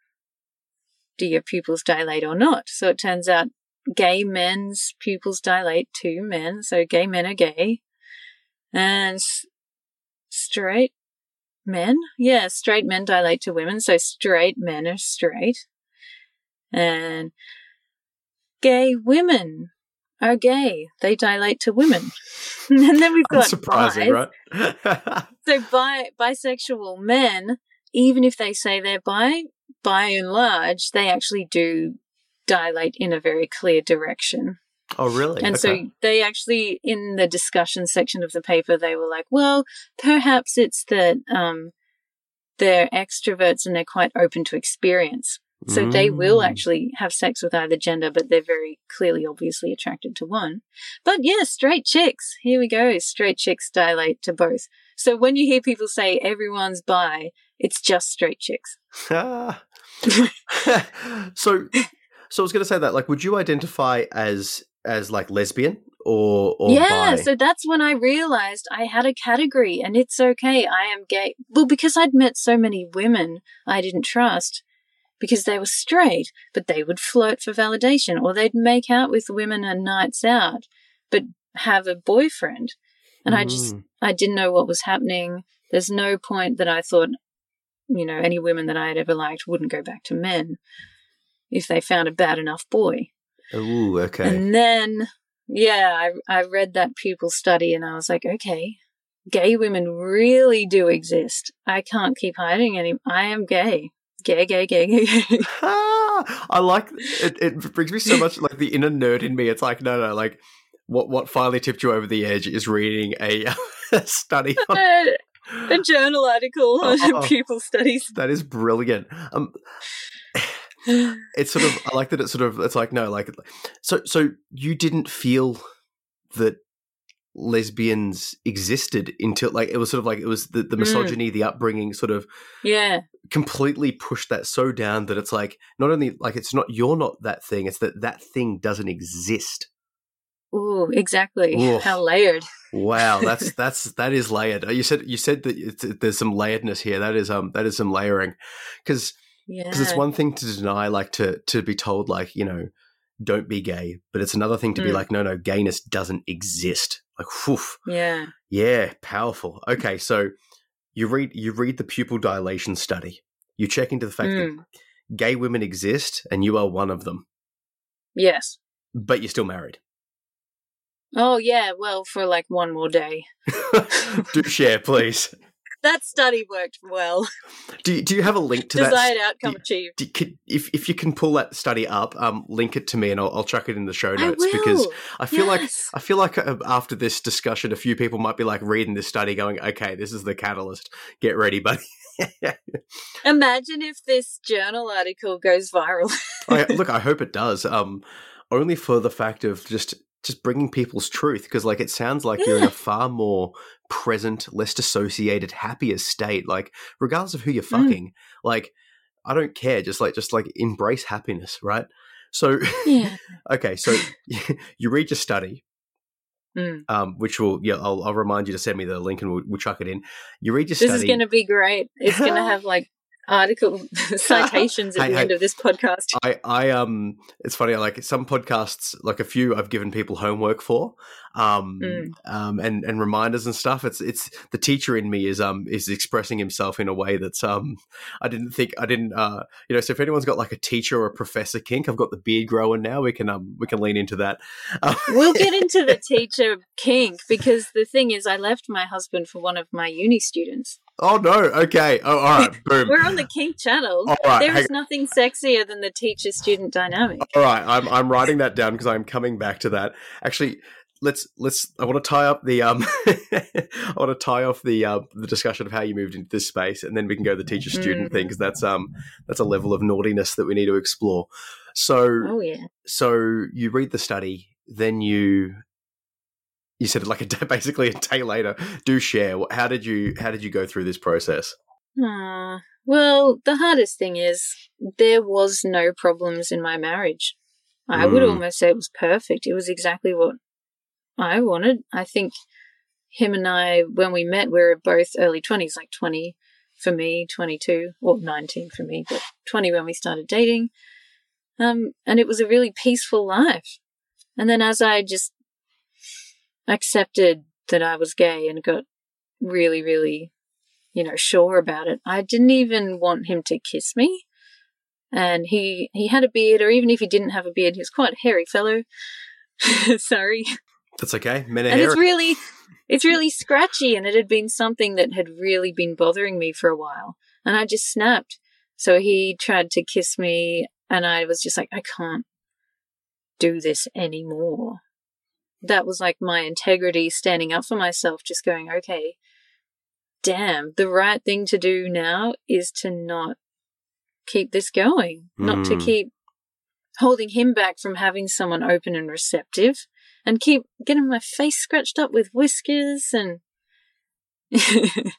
do your pupils dilate or not? So it turns out gay men's pupils dilate to men. So gay men are gay. And straight men, yeah, straight men dilate to women. So straight men are straight. And gay women are gay. They dilate to women. and then we've got Unsurprising, bis. right? So bi- bisexual men, even if they say they're bi, by and large, they actually do dilate in a very clear direction. oh, really? And Okay. so they actually, in the discussion section of the paper, they were like, well, perhaps it's that um, they're extroverts and they're quite open to experience. So they will Mm. actually have sex with either gender, but they're very clearly, obviously attracted to one. But yeah, straight chicks. Here we go. Straight chicks dilate to both. So when you hear people say everyone's bi, it's just straight chicks. Ah. so, so I was going to say that. Like, would you identify as as like lesbian or or yeah, bi? so that's when I realized I had a category and it's okay. I am gay. Well, because I'd met so many women I didn't trust because they were straight, but they would flirt for validation or they'd make out with women on nights out, but have a boyfriend. And I just, Mm. I didn't know what was happening. There's no point that I thought, you know, any women that I had ever liked wouldn't go back to men if they found a bad enough boy. Ooh, okay. And then, yeah, I, I read that pupil study and I was like, okay, gay women really do exist. I can't keep hiding any. I am gay. Gay, gay, gay, gay, gay. Ah, I like it. It brings me so much like the inner nerd in me. It's like no, no, like what what finally tipped you over the edge is reading a, study on a, journal article on Oh. pupil studies. that is brilliant. Um, it's sort of I like that. It's sort of it's like no, like so so you didn't feel that lesbians existed until like it was sort of like it was the, the Mm. misogyny, the upbringing, sort of yeah, completely pushed that so down that it's like not only like it's not you're not that thing it's that that thing doesn't exist ooh, exactly. Ooh. How layered. wow that's that's that is layered you said you said that it's, there's some layeredness here that is um that is some layering because Yeah. because it's one thing to deny like to to be told like you know don't be gay but it's another thing to be Mm. like no no gayness doesn't exist like whew, yeah. yeah powerful okay so you read you read the pupil dilation study you check into the fact that Mm. gay women exist and you are one of them Yes. but you're still married. Oh yeah, well for like one more day. do share, please. That study worked well. Do you, do you have a link to that? Desired outcome achieved. do- could- if if you can pull that study up, um, link it to me and I'll, I'll chuck it in the show I notes will. because I feel like I feel like uh, after this discussion, a few people might be like reading this study, going, "Okay, this is the catalyst. Get ready, buddy." Imagine if this journal article goes viral. I, look, I hope it does. Um, only for the fact of just just bringing people's truth, because like it sounds like you're in a far more present, less dissociated, happier state. Like regardless of who you're Mm. fucking, like I don't care. Just like just like embrace happiness, right? So yeah. okay, so you read your study. Mm. Um, which will yeah, I'll, I'll remind you to send me the link and we'll, we'll chuck it in. You read your study This study. is going to be great. It's going to have like article citations at Hey, the hey. end of this podcast. I, I um it's funny like some podcasts like a few I've given people homework for um Mm. um and and reminders and stuff it's it's the teacher in me is um is expressing himself in a way that's um I didn't think I didn't uh you know so if anyone's got like a teacher or a professor kink I've got the beard growing now we can um we can lean into that Um, We'll get into the teacher kink because the thing is, I left my husband for one of my uni students. Oh no okay oh all right boom We're on the kink channel. all right There hang- nothing sexier than the teacher student dynamic. All right, I'm I'm writing that down because I'm coming back to that. Actually, let's let's. I want to tie up the um. I want to tie off the uh, the discussion of how you moved into this space, and then we can go to the teacher student Mm. thing because that's um that's a level of naughtiness that we need to explore. So Oh, yeah. so you read the study, then you you said it like a day, basically a day later. Do share. How did you how did you go through this process? Aw. Well, the hardest thing is there was no problems in my marriage. I would Mm. almost say it was perfect. It was exactly what I wanted. I think him and I, when we met, we were both early 20s, like 20 for me, 22, or 19 for me, but 20 when we started dating. Um, and it was a really peaceful life. And then as I just accepted that I was gay and got really, really, you know, sure about it, I didn't even want him to kiss me. And he, he had a beard, or even if he didn't have a beard, he was quite a hairy fellow. Sorry. That's okay. Men And it's really, it's really scratchy, and it had been something that had really been bothering me for a while. And I just snapped. So he tried to kiss me, and I was just like, I can't do this anymore. That was like my integrity standing up for myself, just going, okay, damn, the right thing to do now is to not keep this going, not to Mm. keep holding him back from having someone open and receptive and keep getting my face scratched up with whiskers and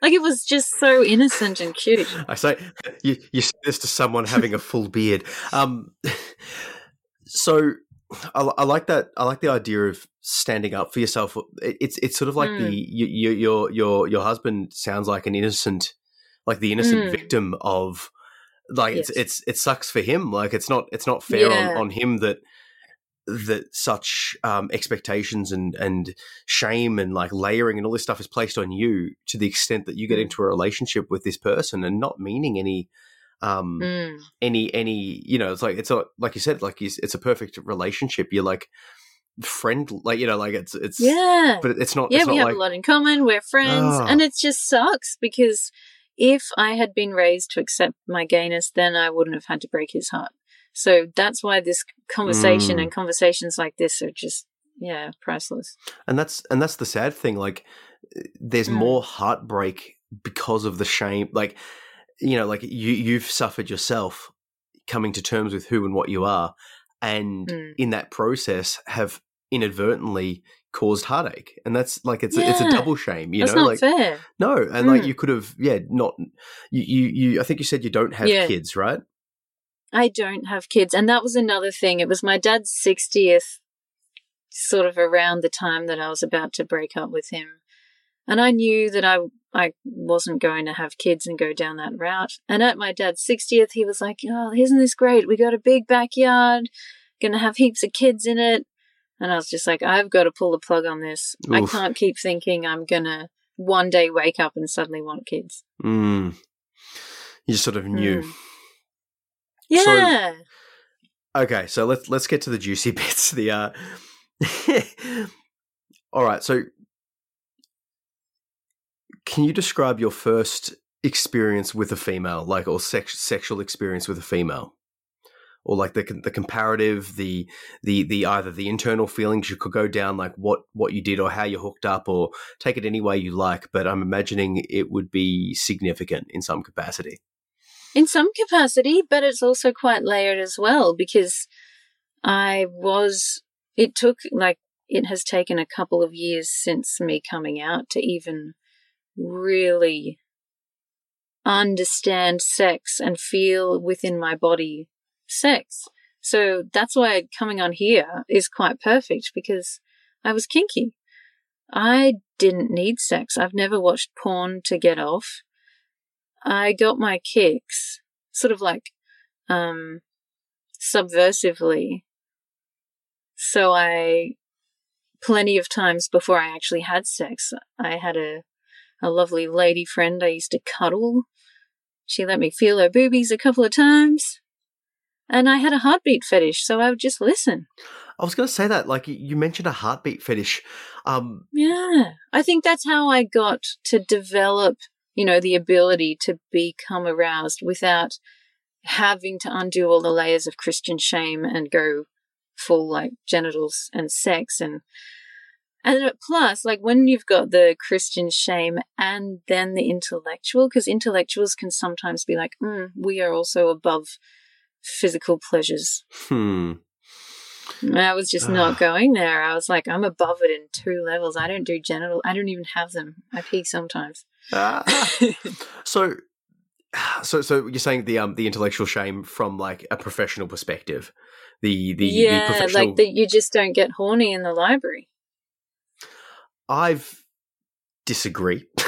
like it was just so innocent and cute. I say you you say this to someone having a full beard. Um, so I, I like that. I like the idea of standing up for yourself. It, it's it's sort of like Mm. the you, you, your your your husband sounds like an innocent, like the innocent Mm. victim of. Like it's Yes. it's it sucks for him. Like it's not it's not fair Yeah. on, on him that that such um, expectations and and shame and like layering and all this stuff is placed on you to the extent that you get Mm. into a relationship with this person and not meaning any um Mm. any any you know it's like it's a like you said like it's, it's a perfect relationship you're like friend like you know like it's it's Yeah. but it's not Yeah, it's we not have like a lot in common. We're friends. Ah. And it just sucks because if I had been raised to accept my gayness, then I wouldn't have had to break his heart. So that's why this conversation Mm. and conversations like this are just, yeah, priceless. and that's and that's the sad thing like there's Mm. more heartbreak because of the shame like you know like you you've suffered yourself coming to terms with who and what you are and Mm. in that process have inadvertently caused heartache and that's like it's a, it's a double shame you that's know not like fair. no and like Mm. you could have yeah not you, you you i think you said you don't have Yeah. kids right I don't have kids. And that was another thing. It was my dad's 60th, sort of around the time that I was about to break up with him. And I knew that I, I wasn't going to have kids and go down that route. And at my dad's 60th, he was like, Oh, isn't this great? We got a big backyard, gonna have heaps of kids in it. And I was just like, I've got to pull the plug on this. I can't keep thinking I'm gonna one day wake up and suddenly want kids. mm. you sort of knew Mm. So- Yeah. Okay, so let's let's get to the juicy bits. The uh All right, so can you describe your first experience with a female, like or sex, sexual experience with a female? Or like the the comparative, the the the either the internal feelings you could go down, like what what you did or how you hooked up, or take it any way you like. But I'm imagining it would be significant in some capacity in some capacity, but it's also quite layered as well because I was, it took like, it has taken a couple of years since me coming out to even really understand sex and feel within my body sex. So that's why coming on here is quite perfect because I was kinky. I didn't need sex. I've never watched porn to get off. I got my kicks sort of like um, subversively. So I, plenty of times before I actually had sex, I had a, a lovely lady friend I used to cuddle. She let me feel her boobies a couple of times. And I had a heartbeat fetish, so I would just listen. I was going to say that, like you mentioned a heartbeat fetish. Um, yeah, I think that's how I got to develop you know, the ability to become aroused without having to undo all the layers of Christian shame and go full like genitals and sex and and plus like when you've got the Christian shame and then the intellectual because intellectuals can sometimes be like mm, we are also above physical pleasures. Hmm. I was just not going there. I was like, I'm above it in two levels. I don't do genital. I don't even have them. I pee sometimes. so, so, so you're saying the um the intellectual shame from like a professional perspective, the the yeah, the professional... like that you just don't get horny in the library. I've disagree.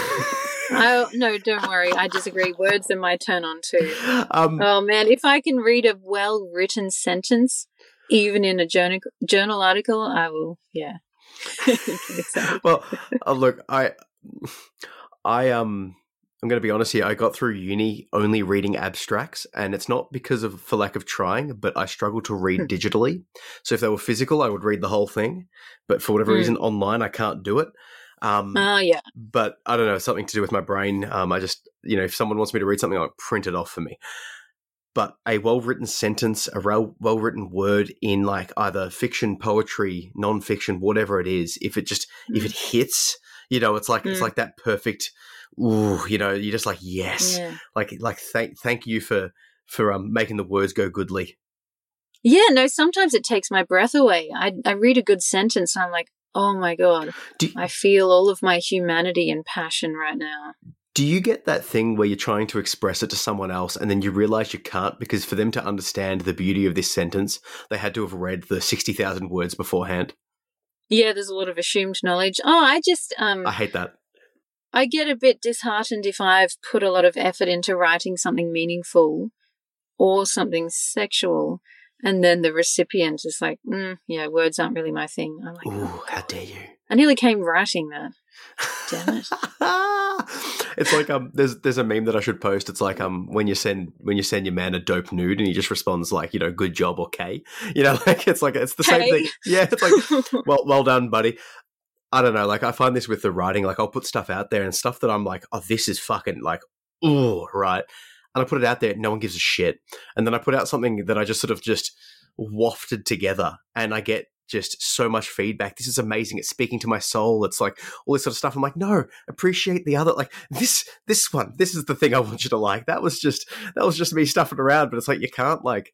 oh no, don't worry. I disagree. Words are my turn on too. Um, oh man, if I can read a well written sentence, even in a journal journal article, I will. Yeah. well, uh, look, I I um I'm going to be honest here. I got through uni only reading abstracts, and it's not because of for lack of trying, but I struggle to read hmm. digitally. So if they were physical, I would read the whole thing, but for whatever mm. reason, online I can't do it. Um, oh yeah. But I don't know, something to do with my brain. Um, I just you know, if someone wants me to read something, I'll print it off for me. But a well written sentence, a well written word in like either fiction, poetry, non fiction, whatever it is, if it just mm. if it hmm. hits you know, it's like mm. it's like that perfect. Ooh, you know, you're just like yes, yeah. like like thank thank you for for um making the words go goodly. Yeah, no. Sometimes it takes my breath away. I I read a good sentence and I'm like, oh my god, you, I feel all of my humanity and passion right now. Do you get that thing where you're trying to express it to someone else and then you realize you can't because for them to understand the beauty of this sentence, they had to have read the 60,000 words beforehand? Yeah, there's a lot of assumed knowledge. Oh, I just um I hate that. I get a bit disheartened if I've put a lot of effort into writing something meaningful or something sexual and then the recipient is like, mm, yeah, words aren't really my thing. I'm like, Ooh, oh, how dare you? I nearly came writing that. Damn it. it's like um there's there's a meme that I should post. It's like um when you send when you send your man a dope nude and he just responds like, you know, good job or K. You know, like it's like it's the same thing. Yeah, it's like well well done, buddy. I don't know, like I find this with the writing, like I'll put stuff out there and stuff that I'm like, oh, this is fucking like, oh, right. And I put it out there, no one gives a shit. And then I put out something that I just sort of just wafted together and I get just so much feedback. This is amazing. It's speaking to my soul. It's like all this sort of stuff. I'm like, no, appreciate the other. Like this, this one. This is the thing I want you to like. That was just that was just me stuffing around. But it's like you can't like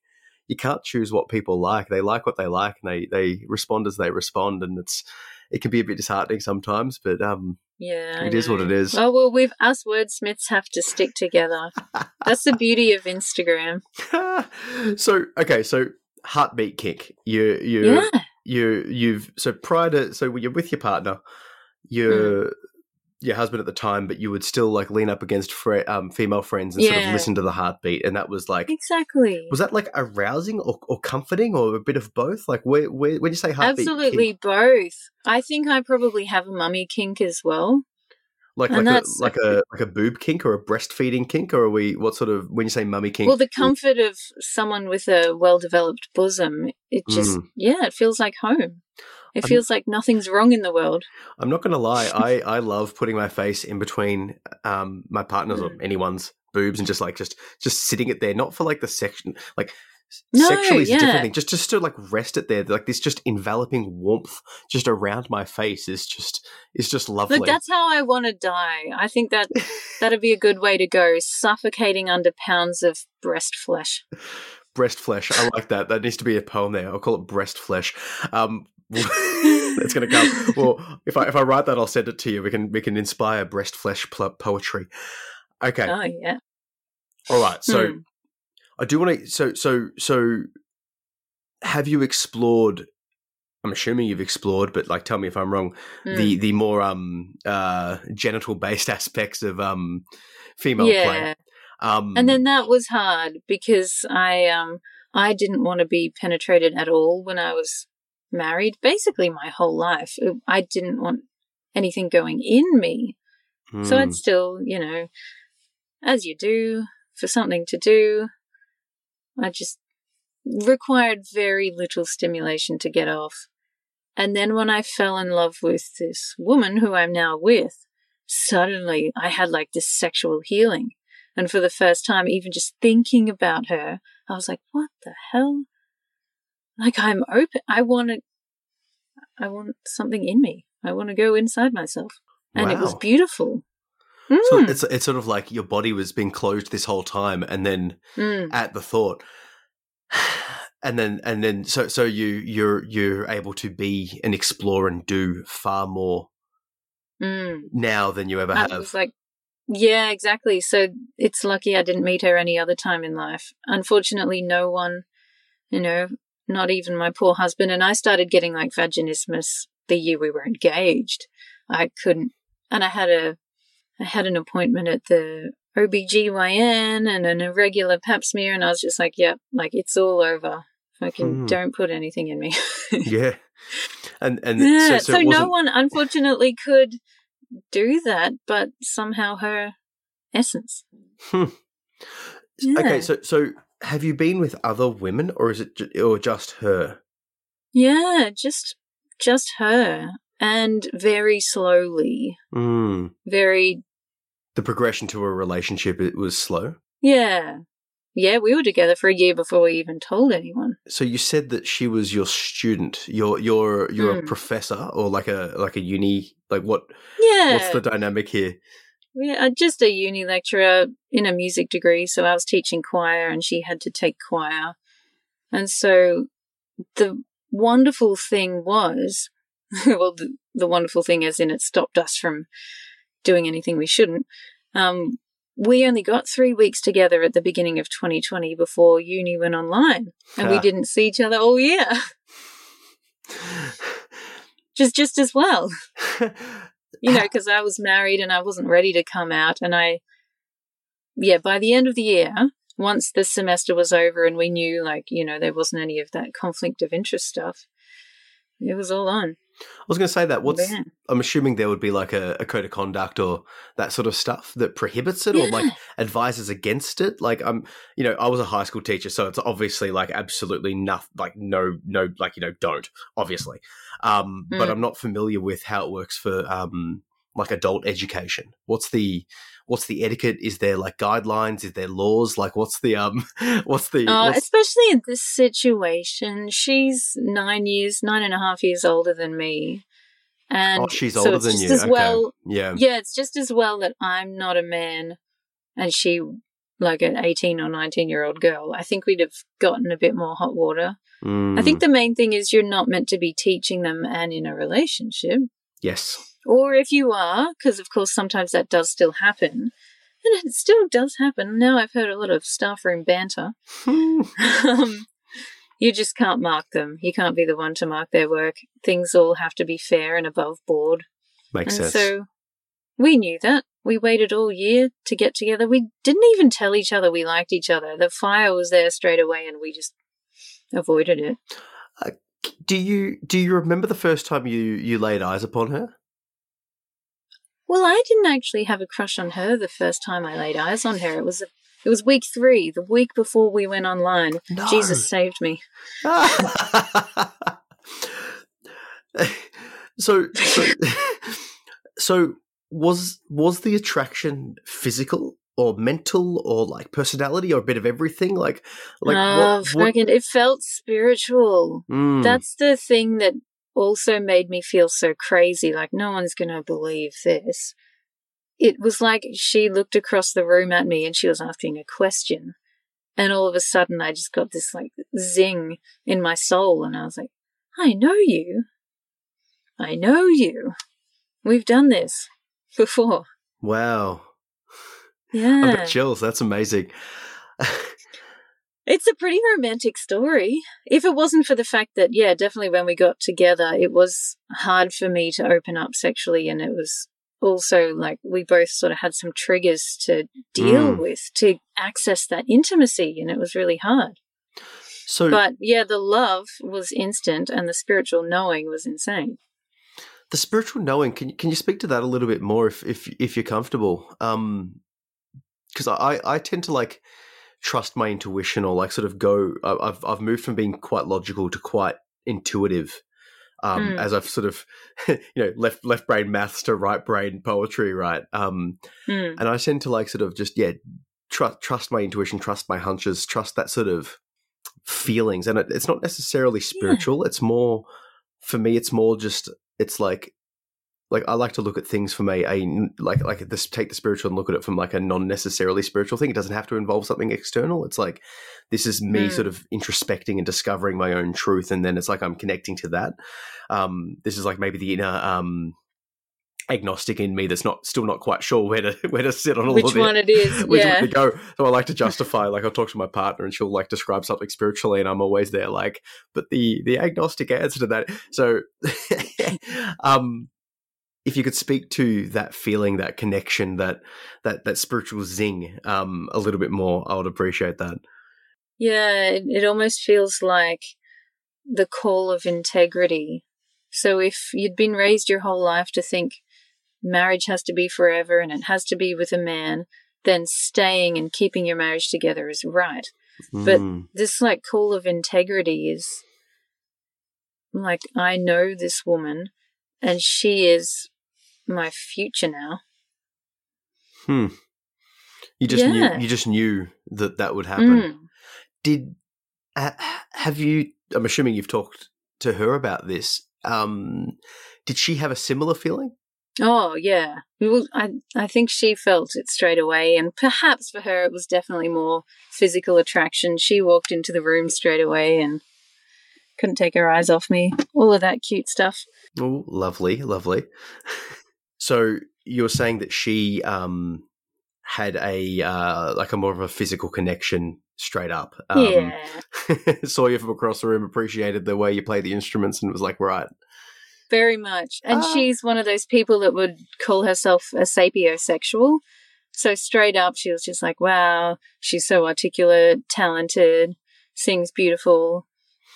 you can't choose what people like. They like what they like, and they they respond as they respond. And it's it can be a bit disheartening sometimes, but um, yeah, it is what it is. Oh well, we've us wordsmiths have to stick together. That's the beauty of Instagram. so okay, so heartbeat kick. You you yeah you you've so prior to so you're with your partner, your mm. Your husband at the time, but you would still like lean up against fre- um, female friends and yeah. sort of listen to the heartbeat, and that was like exactly was that like arousing or, or comforting or a bit of both? Like where, where when you say heartbeat, absolutely kink? both. I think I probably have a mummy kink as well. Like And like a like a like a boob kink or a breastfeeding kink, or are we what sort of when you say mummy kink? Well, the comfort of someone with a well developed bosom, it just, Mm. yeah, it feels like home. It I'm- feels like nothing's wrong in the world. I'm not going to lie. I, I love putting my face in between um, my partner's or Mm. anyone's boobs and just like just just sitting it there, not for like the section like No, sexually is a different thing. Just just to like rest it there, like this just enveloping warmth just around my face is just is just lovely. Look, that's how I want to die. I think that that'd be a good way to go, suffocating under pounds of breast flesh. breast flesh. I like that. That needs to be a poem there. I'll call it breast flesh. Um, it's going to come. Well, if I if I write that, I'll send it to you. We can we can inspire breast flesh poetry. Okay. Oh, yeah. All right. So Hmm. I do want to. So so so. Have you explored? I'm assuming you've explored, but like, tell me if I'm wrong. The the more um uh genital based aspects of um female yeah. play. Um, And then that was hard because I um I didn't want to be penetrated at all when I was married. Basically, my whole life, I didn't want anything going in me. So hmm, I'd still, you know, as you do for something to do. I just required very little stimulation to get off. And then when I fell in love with this woman who I'm now with, suddenly I had like this sexual healing. And for the first time, even just thinking about her, I was like, what the hell? Like I'm open. I want to, I want something in me. I want to go inside myself. And it was Wow. beautiful. So Mm, it's it's sort of like your body was being closed this whole time, and then mm. at the thought, and then and then so so you you're you're able to be and explore and do far more Mm. now than you ever have. like, yeah, exactly. So it's lucky I didn't meet her any other time in life. Unfortunately, no one, you know, not even my poor husband. And I started getting like vaginismus the year we were engaged. I couldn't, and I had a, I had an appointment at the OBGYN and an irregular pap smear. And I was just like, yep, like it's all over. Fucking Hmm. don't put anything in me. yeah, and and Yeah, so, so, so, no one unfortunately could do that, but somehow her essence. Hmm. Yeah. Okay, so so have you been with other women, or is it ju- or just her? Yeah, just just her. And very slowly. Mm. Very The progression to a relationship it was slow. yeah. Yeah, we were together for a year before we even told anyone. So you said that she was your student. You're you're you're a Mm. professor or like a like a uni like what Yeah. what's the dynamic here? Yeah, uh, just a uni lecturer in a music degree. So I was teaching choir and she had to take choir. And so the wonderful thing was, well, the, the wonderful thing as in it stopped us from doing anything we shouldn't. Um, we only got three weeks together at the beginning of 2020 before uni went online and we didn't see each other all year. just, just as well you know, because I was married and I wasn't ready to come out. And I, yeah, by the end of the year, once the semester was over and we knew, like, you know, there wasn't any of that conflict of interest stuff, it was all on. I was going to say that. What's Yeah. I'm assuming there would be like a, a code of conduct or that sort of stuff that prohibits it or like advises against it. Like I'm, you know, I was a high school teacher, so it's obviously like absolutely nothing, like no, no, like you know, don't obviously. Um, but Mm. I'm not familiar with how it works for um like adult education. What's the what's the etiquette? Is there like guidelines? Is there laws? Like what's the um what's the Uh, what's, especially in this situation, she's nine years, nine and a half years older than me. And oh she's so older it's than just you. As okay. well, yeah. yeah, it's just as well that I'm not a man and she like an 18 or 19 year old girl. I think we'd have gotten a bit more hot water. I Mm, think the main thing is you're not meant to be teaching them and in a relationship. yes. Or if you are, because of course sometimes that does still happen. And it still does happen. Now I've heard a lot of staff room banter. um, you just can't mark them. You can't be the one to mark their work. Things all have to be fair and above board. Makes and sense. so we knew that. We waited all year to get together. We didn't even tell each other we liked each other. The fire was there straight away and we just avoided it. do you do you remember the first time you you laid eyes upon her? Well, I didn't actually have a crush on her the first time I laid eyes on her. It was a, it was week three, the week before we went online. No. Jesus saved me. so, so, so was was the attraction physical or mental or like personality or a bit of everything? Like, like oh, what? what fucking, it felt spiritual. Mm, That's the thing that also made me feel so crazy. Like, no one's going to believe this. It was like she looked across the room at me and she was asking a question. And all of a sudden, I just got this like zing in my soul. And I was like, I know you. I know you. We've done this before. wow, Yeah. I Yeah. got chills. That's amazing. It's a pretty romantic story. If it wasn't for the fact that, yeah, definitely when we got together, it was hard for me to open up sexually. And it was also like we both sort of had some triggers to deal Mm. with to access that intimacy. And it was really hard. So, But yeah, the love was instant and the spiritual knowing was insane. the spiritual knowing can can you speak to that a little bit more if if if you're comfortable um because i i tend to like trust my intuition or like sort of go I- i've i've moved from being quite logical to quite intuitive um Mm. as i've sort of you know left left brain maths to right brain poetry right um Hmm. and i tend to like sort of just yeah trust trust my intuition trust my hunches trust that sort of feelings and it, it's not necessarily spiritual it's more for me it's more just it's like like I like to look at things from a, a like like this take the spiritual and look at it from like a non necessarily spiritual thing. It doesn't have to involve something external. It's like this is me Mm. sort of introspecting and discovering my own truth, and then it's like I'm connecting to that. Um, this is like maybe the inner um, agnostic in me that's not still not quite sure where to where to sit on all Which of it Which one it is. which yeah. way to go. So I like to justify, like I'll talk to my partner and she'll like describe something spiritually, and I'm always there, like, but the the agnostic answer to that. So, um, if you could speak to that feeling, that connection, that that that spiritual zing, um, a little bit more, I would appreciate that. Yeah, it, it almost feels like the call of integrity. So if you'd been raised your whole life to think marriage has to be forever and it has to be with a man, then staying and keeping your marriage together is right. But- Mm, This like call of integrity is like I know this woman and she is my future now. hmm. You just Yeah. knew. You just knew that that would happen. Mm. did ha- have you i'm assuming you've talked to her about this um did she have a similar feeling Oh yeah, well, I I think she felt it straight away, and perhaps for her it was definitely more physical attraction. She walked into the room straight away and couldn't take her eyes off me. All of that cute stuff. oh lovely lovely so you're saying that she um had a uh like a more of a physical connection straight up um yeah, saw you from across the room appreciated the way you play the instruments and was like right very much. And Ah. she's one of those people that would call herself a sapiosexual. So straight up, she was just like, "Wow, she's so articulate, talented, sings beautiful.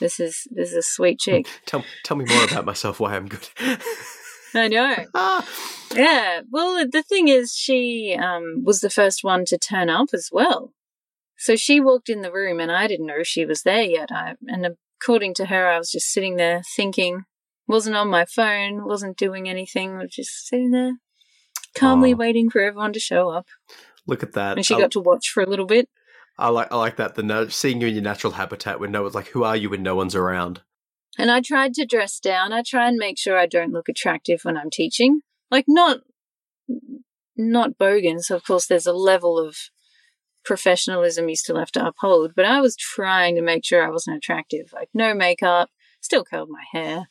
This is this is a sweet chick." tell tell me more about myself why i'm good I know. ah. Yeah. Well, the thing is, she um, was the first one to turn up as well. So she walked in the room, and I didn't know she was there yet. I, and according to her, I was just sitting there thinking, wasn't on my phone, wasn't doing anything, was just sitting there calmly Aw. waiting for everyone to show up. look at that And she I- got to watch for a little bit. I like I like that the seeing you in your natural habitat when no one's like who are you when no one's around. And I tried to dress down. I try and make sure I don't look attractive when I'm teaching. Like not not bogan, so of course there's a level of professionalism you still have to uphold, but I was trying to make sure I wasn't attractive. Like no makeup, still curled my hair,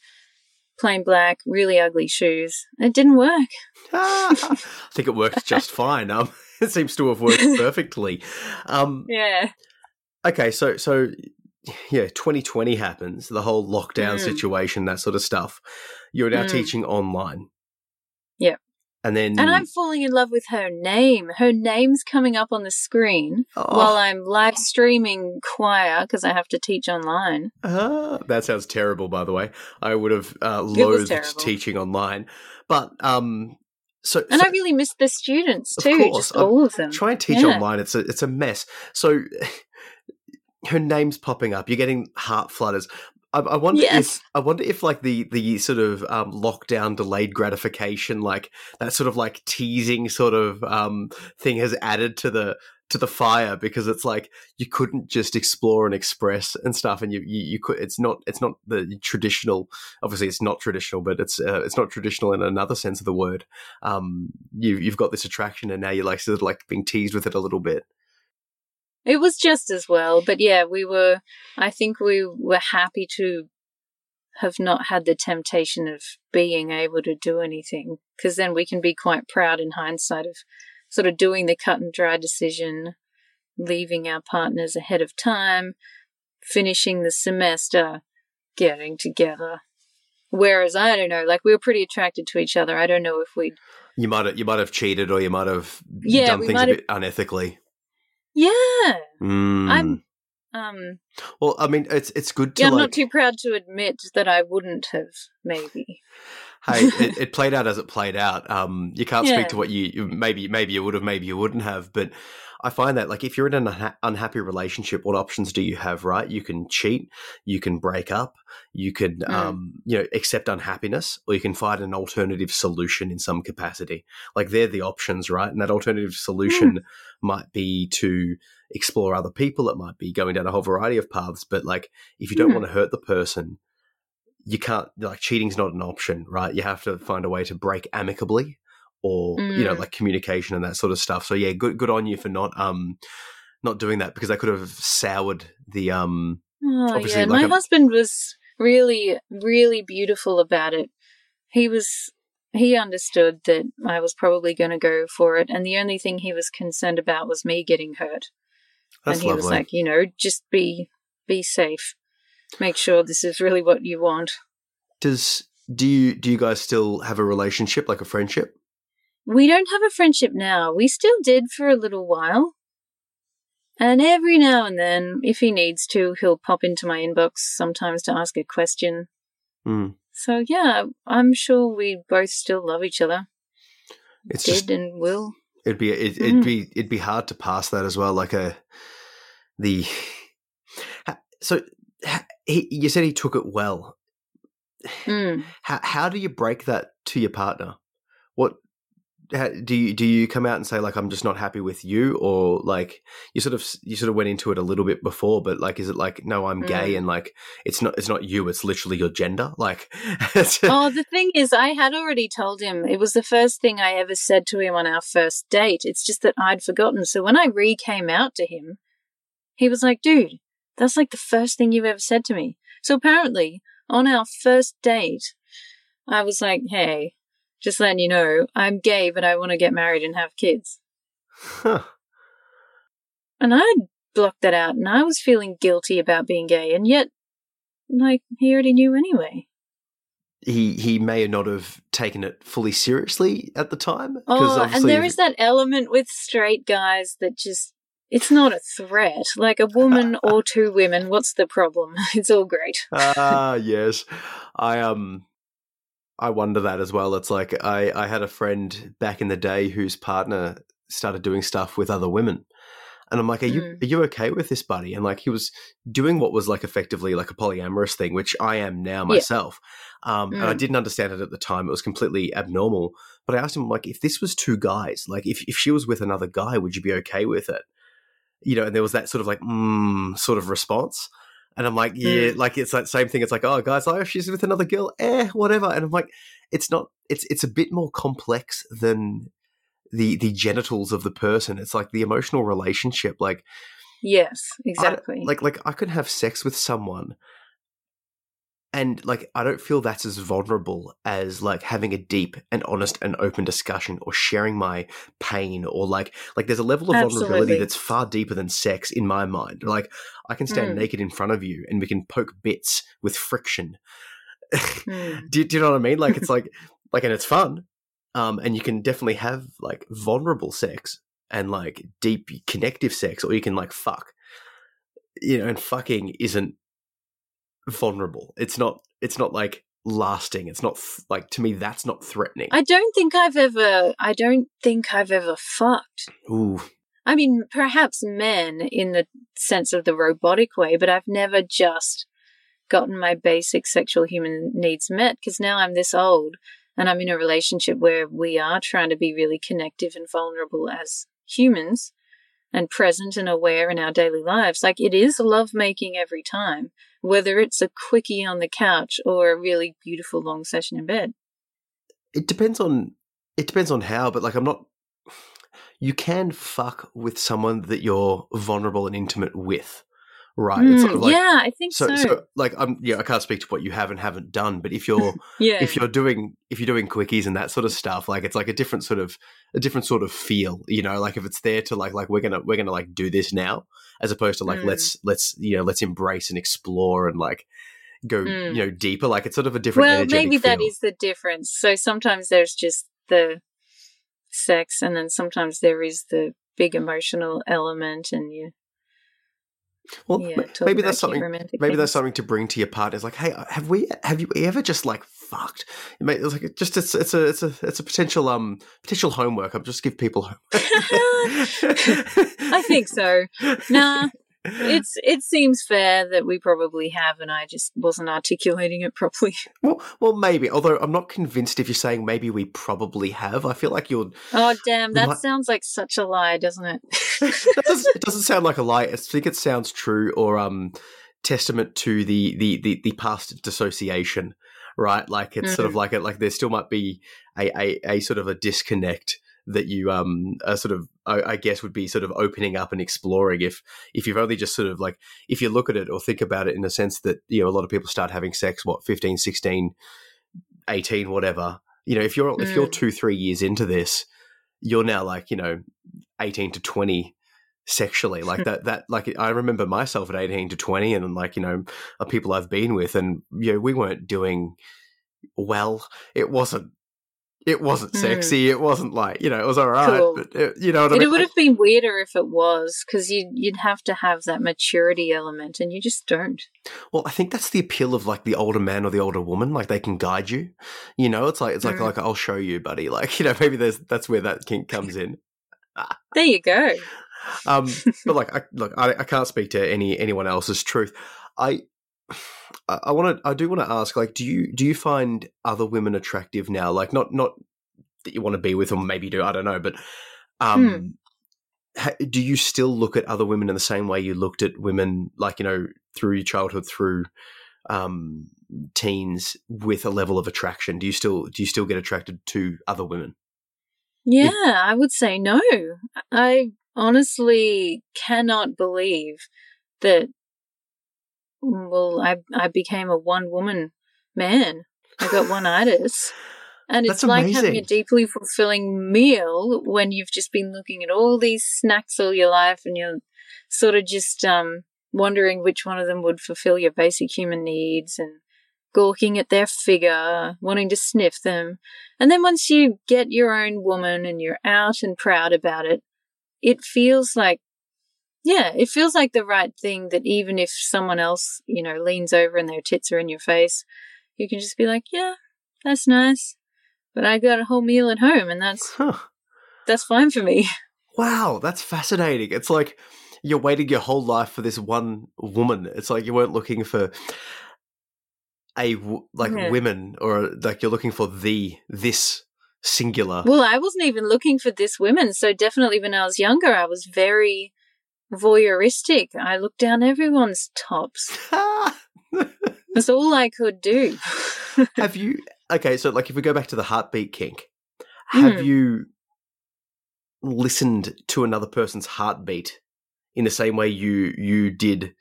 plain black, really ugly shoes. It didn't work. I think it worked just fine. Um, it seems to have worked perfectly. Um, Yeah. okay, so so yeah, 2020 happens, the whole lockdown Mm. situation, that sort of stuff. You're now Mm. teaching online. Yeah. And then And I'm falling in love with her name. Her name's coming up on the screen Oh, while I'm live streaming choir because I have to teach online. ah, that sounds terrible, by the way. I would have uh, loathed teaching online. But um, So, And so I really miss the students Of too, course, just I'm all of them. try and teach Yeah. online. It's a it's a mess. So her name's popping up. You're getting heart flutters. I, I wonder Yes. if I wonder if like the the sort of um, lockdown delayed gratification, like that sort of like teasing sort of um, thing, has added to the to the fire because it's like you couldn't just explore and express and stuff, and you you, you could. It's not it's not the traditional. Obviously, it's not traditional, but it's uh, it's not traditional in another sense of the word. Um, you you've got this attraction, and now you're like sort of like being teased with it a little bit. It was just as well, but yeah, we were. I think we were happy to have not had the temptation of being able to do anything, because then we can be quite proud in hindsight of sort of doing the cut and dry decision, leaving our partners ahead of time, finishing the semester, getting together. Whereas I don't know, like we were pretty attracted to each other. I don't know if we'd. You might have, you might have cheated, or you might have Yeah, done things a bit unethically. Yeah, Mm. I'm. Um. well. I mean, it's it's good to Yeah, I'm like. not too proud to admit that I wouldn't have. Maybe. hey, it, it played out as it played out. Um, you can't Yeah. speak to what you, you maybe maybe you would have, maybe you wouldn't have. But I find that like if you're in an unha- unhappy relationship, what options do you have? Right, you can cheat, you can break up, you can Mm. um, you know accept unhappiness, or you can find an alternative solution in some capacity. Like they're the options, right? And that alternative solution might be to explore other people. It might be going down a whole variety of paths. But like if you don't Hmm. want to hurt the person, you can't like cheating's not an option, right? You have to find a way to break amicably or you know Mm. like communication and that sort of stuff. So yeah, good good on you for not um not doing that because that could have soured the um Oh Obviously, yeah, like my a- husband was really, really beautiful about it. He was. He understood that I was probably going to go for it, and the only thing he was concerned about was me getting hurt. that's and he lovely. was like, you know, just be be safe. Make sure this is really what you want. Does do you do you guys still have a relationship like a friendship? We don't have a friendship now. We still did for a little while. And every now and then, if he needs to, he'll pop into my inbox sometimes to ask a question. Mm. So yeah, I'm sure we both still love each other. It's Did just and will. it'd be it, Mm. it'd be it'd be hard to pass that as well. Like a the so he, you said he took it well. Mm. How how do you break that to your partner? What do you do you come out and say like I'm just not happy with you, or like you sort of you sort of went into it a little bit before, but like is it like no I'm gay Mm. and like it's not it's not you, it's literally your gender, like. Oh, the thing is, I had already told him. It was the first thing I ever said to him on our first date. It's just that I'd forgotten. So when I re came out to him, he was like, dude, that's like the first thing you've ever said to me. So apparently, on our first date, I was like, hey, just letting you know, I'm gay, but I want to get married and have kids. Huh. And I blocked that out, and I was feeling guilty about being gay, and yet, like, he already knew anyway. he he may not have taken it fully seriously at the time. Oh, and there is that element with straight guys that just. It's not a threat. Like a woman or two women, what's the problem? It's all great. ah yes i um i wonder that as well. It's like i i had a friend back in the day whose partner started doing stuff with other women. And i'm like are you Mm. are you okay with this buddy? And like he was doing what was like effectively like a polyamorous thing which i am now Yeah. myself. Um and i Mm. didn't understand it at the time. It was completely abnormal. But i asked him like if this was two guys like if, if she was with another guy would you be okay with it? You know and there was that sort of like mm sort of response and I'm like, yeah, like it's that same thing. It's like, oh, guys, oh, she's with another girl, eh, whatever. And I'm like, it's not. It's it's a bit more complex than the the genitals of the person. It's like the emotional relationship. Like, Yes, I exactly. like like I could have sex with someone, and like I don't feel that's as vulnerable as like having a deep and honest and open discussion or sharing my pain or like like there's a level of vulnerability that's far deeper than sex in my mind. Like I can stand Mm. naked in front of you and we can poke bits with friction. Mm. do, do you know what I mean? Like it's like like and it's fun. Um and you can definitely have like vulnerable sex and like deep connective sex or you can like fuck. You know, and fucking isn't vulnerable. It's not it's not like lasting. It's not th- like to me that's not threatening. I don't think I've ever. I don't think I've ever fucked. Ooh, I mean, perhaps men in the sense of the robotic way, but I've never just gotten my basic sexual human needs met because now I'm this old and I'm in a relationship where we are trying to be really connective and vulnerable as humans and present and aware in our daily lives. Like it is lovemaking every time, whether it's a quickie on the couch or a really beautiful long session in bed. it depends on it depends on how, but like I'm not. You can fuck with someone that you're vulnerable and intimate with, right? It's sort of Mm, like, yeah, I think so. So, so like I'm yeah, I can't speak to what you have and haven't done, but if you're yeah. if you're doing if you're doing quickies and that sort of stuff, like it's like a different sort of a different sort of feel, you know, like if it's there to like like we're gonna we're gonna like do this now, as opposed to like Mm. let's let's you know let's embrace and explore and like go Mm. you know deeper. Like it's sort of a different. well, maybe that feel. is the difference. So sometimes there's just the sex, and then sometimes there is the big emotional element, and you Well, yeah, ma- maybe that's something. Maybe that's something to bring to your partner. It's like, hey, have we? Have you ever just like fucked? It's like just it's it's a it's a it's a potential um potential homework. I'm just give people homework. I think so. Nah, it's it seems fair that we probably have, and I just wasn't articulating it properly. Well, well, maybe. Although I'm not convinced if you're saying maybe we probably have. I feel like you're. Oh damn, that sounds like such a lie, doesn't it? That doesn't, it doesn't sound like a lie. I think it sounds true or um testament to the the the, the past dissociation, right? Like it's sort of like it like there still might be a, a a sort of a disconnect that you um are sort of I, I guess would be sort of opening up and exploring if if you've only just sort of like if you look at it or think about it in a sense that you know a lot of people start having sex what 15 16 18 whatever. You know if you're if you're Mm. 2 3 years into this you're now like you know 18 to 20 sexually. Like that that like i remember myself at 18 to 20 and like you know people i've been with and you know we weren't doing well. It wasn't it wasn't Mm. sexy it wasn't like you know it was all right Cool. but it, you know what i mean. It would have been weirder if it was, because you'd you'd have to have that maturity element, and you just don't. Well, I think that's the appeal of like the older man or the older woman. Like they can guide you. You know, it's like it's like Mm. like I'll show you, buddy. Like you know, maybe there's that's where that kink comes in. There you go. Um, but like, I, look, I, I can't speak to any anyone else's truth. I I want to I do want to ask like, do you do you find other women attractive now? Like not not that you want to be with them, maybe you do. I don't know, but um. Hmm. ha- Do you still look at other women in the same way you looked at women, like you know, through your childhood, through um, teens with a level of attraction? Do you still do you still get attracted to other women? Yeah, I would say no. I honestly cannot believe that. Well, I I became a one woman man. I got one itis. And it's That's like having a deeply fulfilling meal when you've just been looking at all these snacks all your life and you're sort of just um, wondering which one of them would fulfill your basic human needs and gawking at their figure, wanting to sniff them. And then once you get your own woman and you're out and proud about it, it feels like, yeah, it feels like the right thing that even if someone else, you know, leans over and their tits are in your face, you can just be like, yeah, that's nice. But I got a whole meal at home and that's, Huh. that's fine for me. Wow, that's fascinating. It's like you're waiting your whole life for this one woman. It's like you weren't looking for a like Yeah. women or like you're looking for the this singular. Well, I wasn't even looking for this women. So definitely when I was younger, I was very voyeuristic. I looked down everyone's tops. That's all I could do. have you okay? So like if we go back to the heartbeat kink, have Hmm. you listened to another person's heartbeat in the same way you you did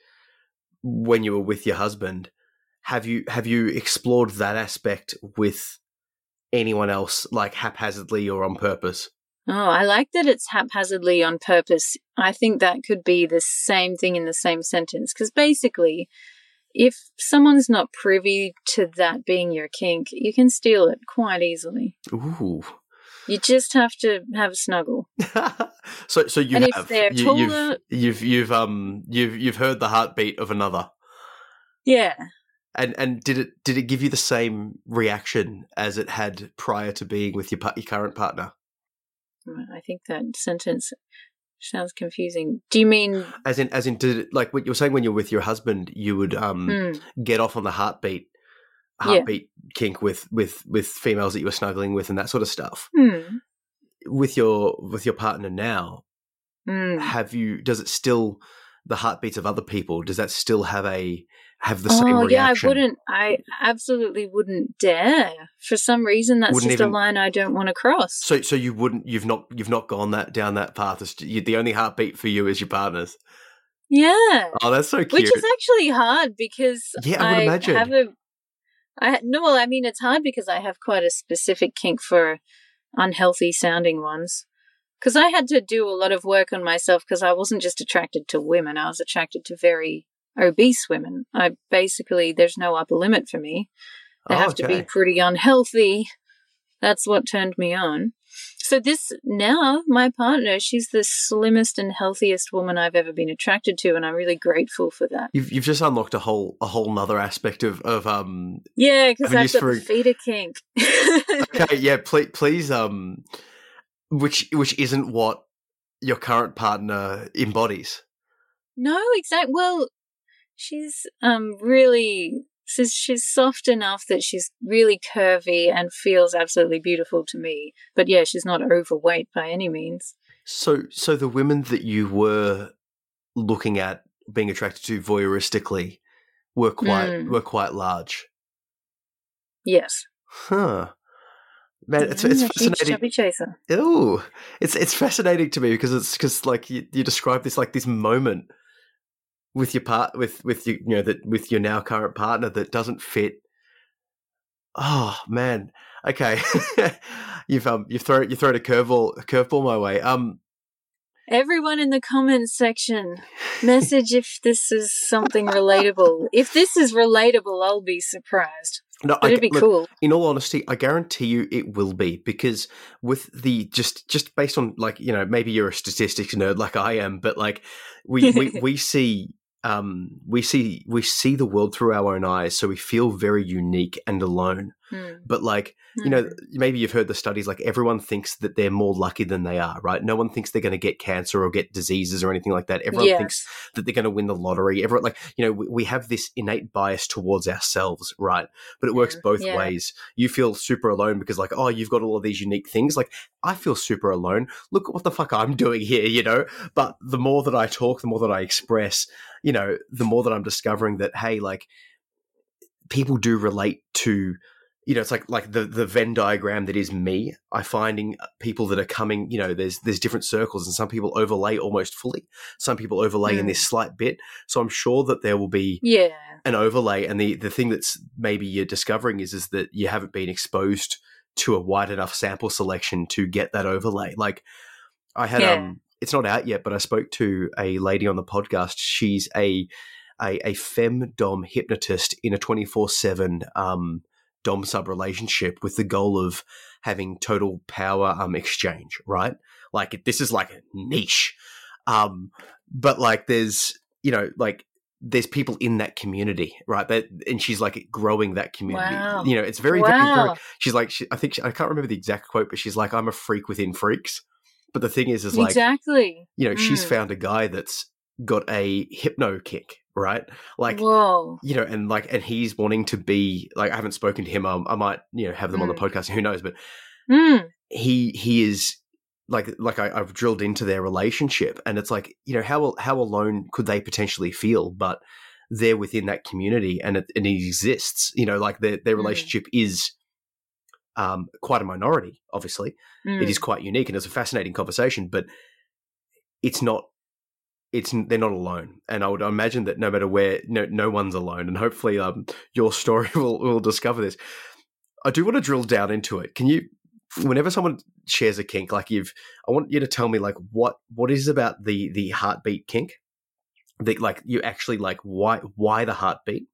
when you were with your husband? Have you have you explored that aspect with anyone else, like haphazardly or on purpose? Oh, I like that it's haphazardly on purpose. I think that could be the same thing in the same sentence. Because basically, if someone's not privy to that being your kink, you can steal it quite easily. Ooh. You just have to have a snuggle. so so you And have you, taller- you've you've you've um you've you've heard the heartbeat of another Yeah. And and did it did it give you the same reaction as it had prior to being with your your current partner? I think that sentence sounds confusing. Do you mean as in as in did like what you were saying when you're with your husband, you would um mm, get off on the heartbeat heartbeat kink with with with females that you were snuggling with and that sort of stuff. hmm, With your with your partner now, hmm. have you does it still the heartbeats of other people does that still have a have the same oh yeah, I wouldn't. I absolutely wouldn't dare. For some reason, that's Wouldn't just even- a line I don't want to cross. So so you wouldn't you've not you've not gone that down that path. It's, you, the only heartbeat for you is your partner's. yeah, Oh, that's so cute. which is actually hard because Yeah, I would imagine. have a. I no, well, I mean, it's hard because I have quite a specific kink for unhealthy sounding ones. Because I had to do a lot of work on myself because I wasn't just attracted to women; I was attracted to very obese women. I basically there's no upper limit for me. They Oh, have to be pretty unhealthy. That's what turned me on. So this now, my partner, she's the slimmest and healthiest woman I've ever been attracted to, and I'm really grateful for that. You've you've just unlocked a whole a whole nother aspect of of um. Yeah, because I've got the feeder kink. Okay, yeah, please please um, which which isn't what your current partner embodies. no, exact. Well, she's um really she's she's soft enough that she's really curvy and feels absolutely beautiful to me. But yeah, she's not overweight by any means. So so the women that you were looking at being attracted to voyeuristically were quite Mm. were quite large. Yes, Huh. Man, it's Mm, it's fascinating. chubby chaser. Ew. It's it's fascinating to me because it's because like you, you describe this like this moment with your part with with you you know that with your now current partner that doesn't fit. Oh man. Okay. you've um you've thrown you thrown a curveball a curveball my way. Um Everyone in the comments section, message if this is something relatable. If this is relatable, I'll be surprised. no, But it'd be look, cool. in all honesty, I guarantee you it will be because with the just just based on like you know maybe you're a statistics nerd like I am, but like we we, we see um we see we see the world through our own eyes, so we feel very unique and alone. Hmm. But like you know maybe you've heard the studies like everyone thinks that they're more lucky than they are, right? No one thinks they're going to get cancer or get diseases or anything like that. Everyone yes. thinks that they're going to win the lottery. Everyone, like, you know, we, we have this innate bias towards ourselves, right? But it works both yeah. ways. You feel super alone because, like, oh, you've got all of these unique things. Like, I feel super alone. Look what the fuck I'm doing here, you know? But the more that I talk, the more that I express, you know, the more that I'm discovering that, hey, like, people do relate to you know, it's like like the the Venn diagram that is me. I finding people that are coming. You know, there's there's different circles, and some people overlay almost fully. Some people overlay in Mm. this slight bit. So I'm sure that there will be Yeah. an overlay. And the the thing that's maybe you're discovering is is that you haven't been exposed to a wide enough sample selection to get that overlay. Like I had Yeah. um, it's not out yet, but I spoke to a lady on the podcast. She's a a, a femdom hypnotist in a 24 7 um, dom sub relationship with the goal of having total power um, exchange, right? Like this is like a niche. Um, but like there's, you know, like there's people in that community, right? That and she's like growing that community. Wow. You know, it's very, very, very. She's like, she, I think she, I can't remember the exact quote, but she's like, "I'm a freak within freaks." But the thing is, is like, exactly. you know, she's Mm. found a guy that's got a hypno kick, right? Like, Whoa. you know, and like, and he's wanting to be like, I haven't spoken to him. Um, I might, you know, have them on the Mm. podcast. Who knows? But Mm. he he is like like I, I've drilled into their relationship, and it's like you know how how alone could they potentially feel, but they're within that community, and it and it exists. You know, like their their Mm. relationship is um quite a minority. Obviously, Mm. it is quite unique, and it's a fascinating conversation, but it's not. It's they're not alone, and I would imagine that no matter where, no no one's alone, and hopefully, um, your story will will discover this. I do want to drill down into it. Can you, whenever someone shares a kink, like you've, I want you to tell me like what what is about the the heartbeat kink, that like you actually like why why the heartbeat,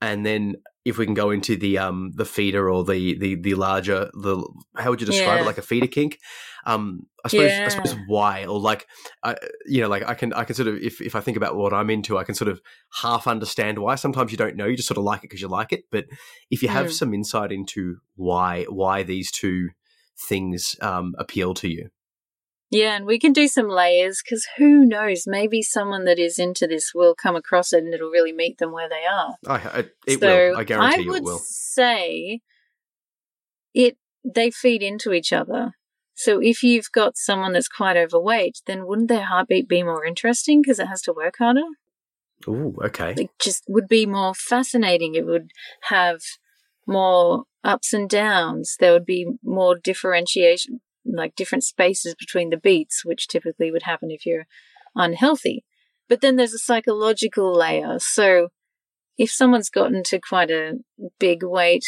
and then if we can go into the um the feeder or the the the larger the how would you describe Yeah. it like a feeder kink? Um i suppose i suppose why? Or like I, you know like i can i can sort of if, if i think about what i'm into i can sort of half understand why. Sometimes you don't know you just sort of like it because you like it. But if you have Mm. some insight into why why these two things um appeal to you Yeah, and we can do some layers because who knows? Maybe someone that is into this will come across it and it'll really meet them where they are. i, I it so will i guarantee you would it will say it they feed into each other. So if you've got someone that's quite overweight, then wouldn't their heartbeat be more interesting because it has to work harder? Ooh, okay It just would be more fascinating. It would have more ups and downs. There would be more differentiation, like different spaces between the beats, which typically would happen if you're unhealthy. But then there's a psychological layer. So if someone's gotten to quite a big weight,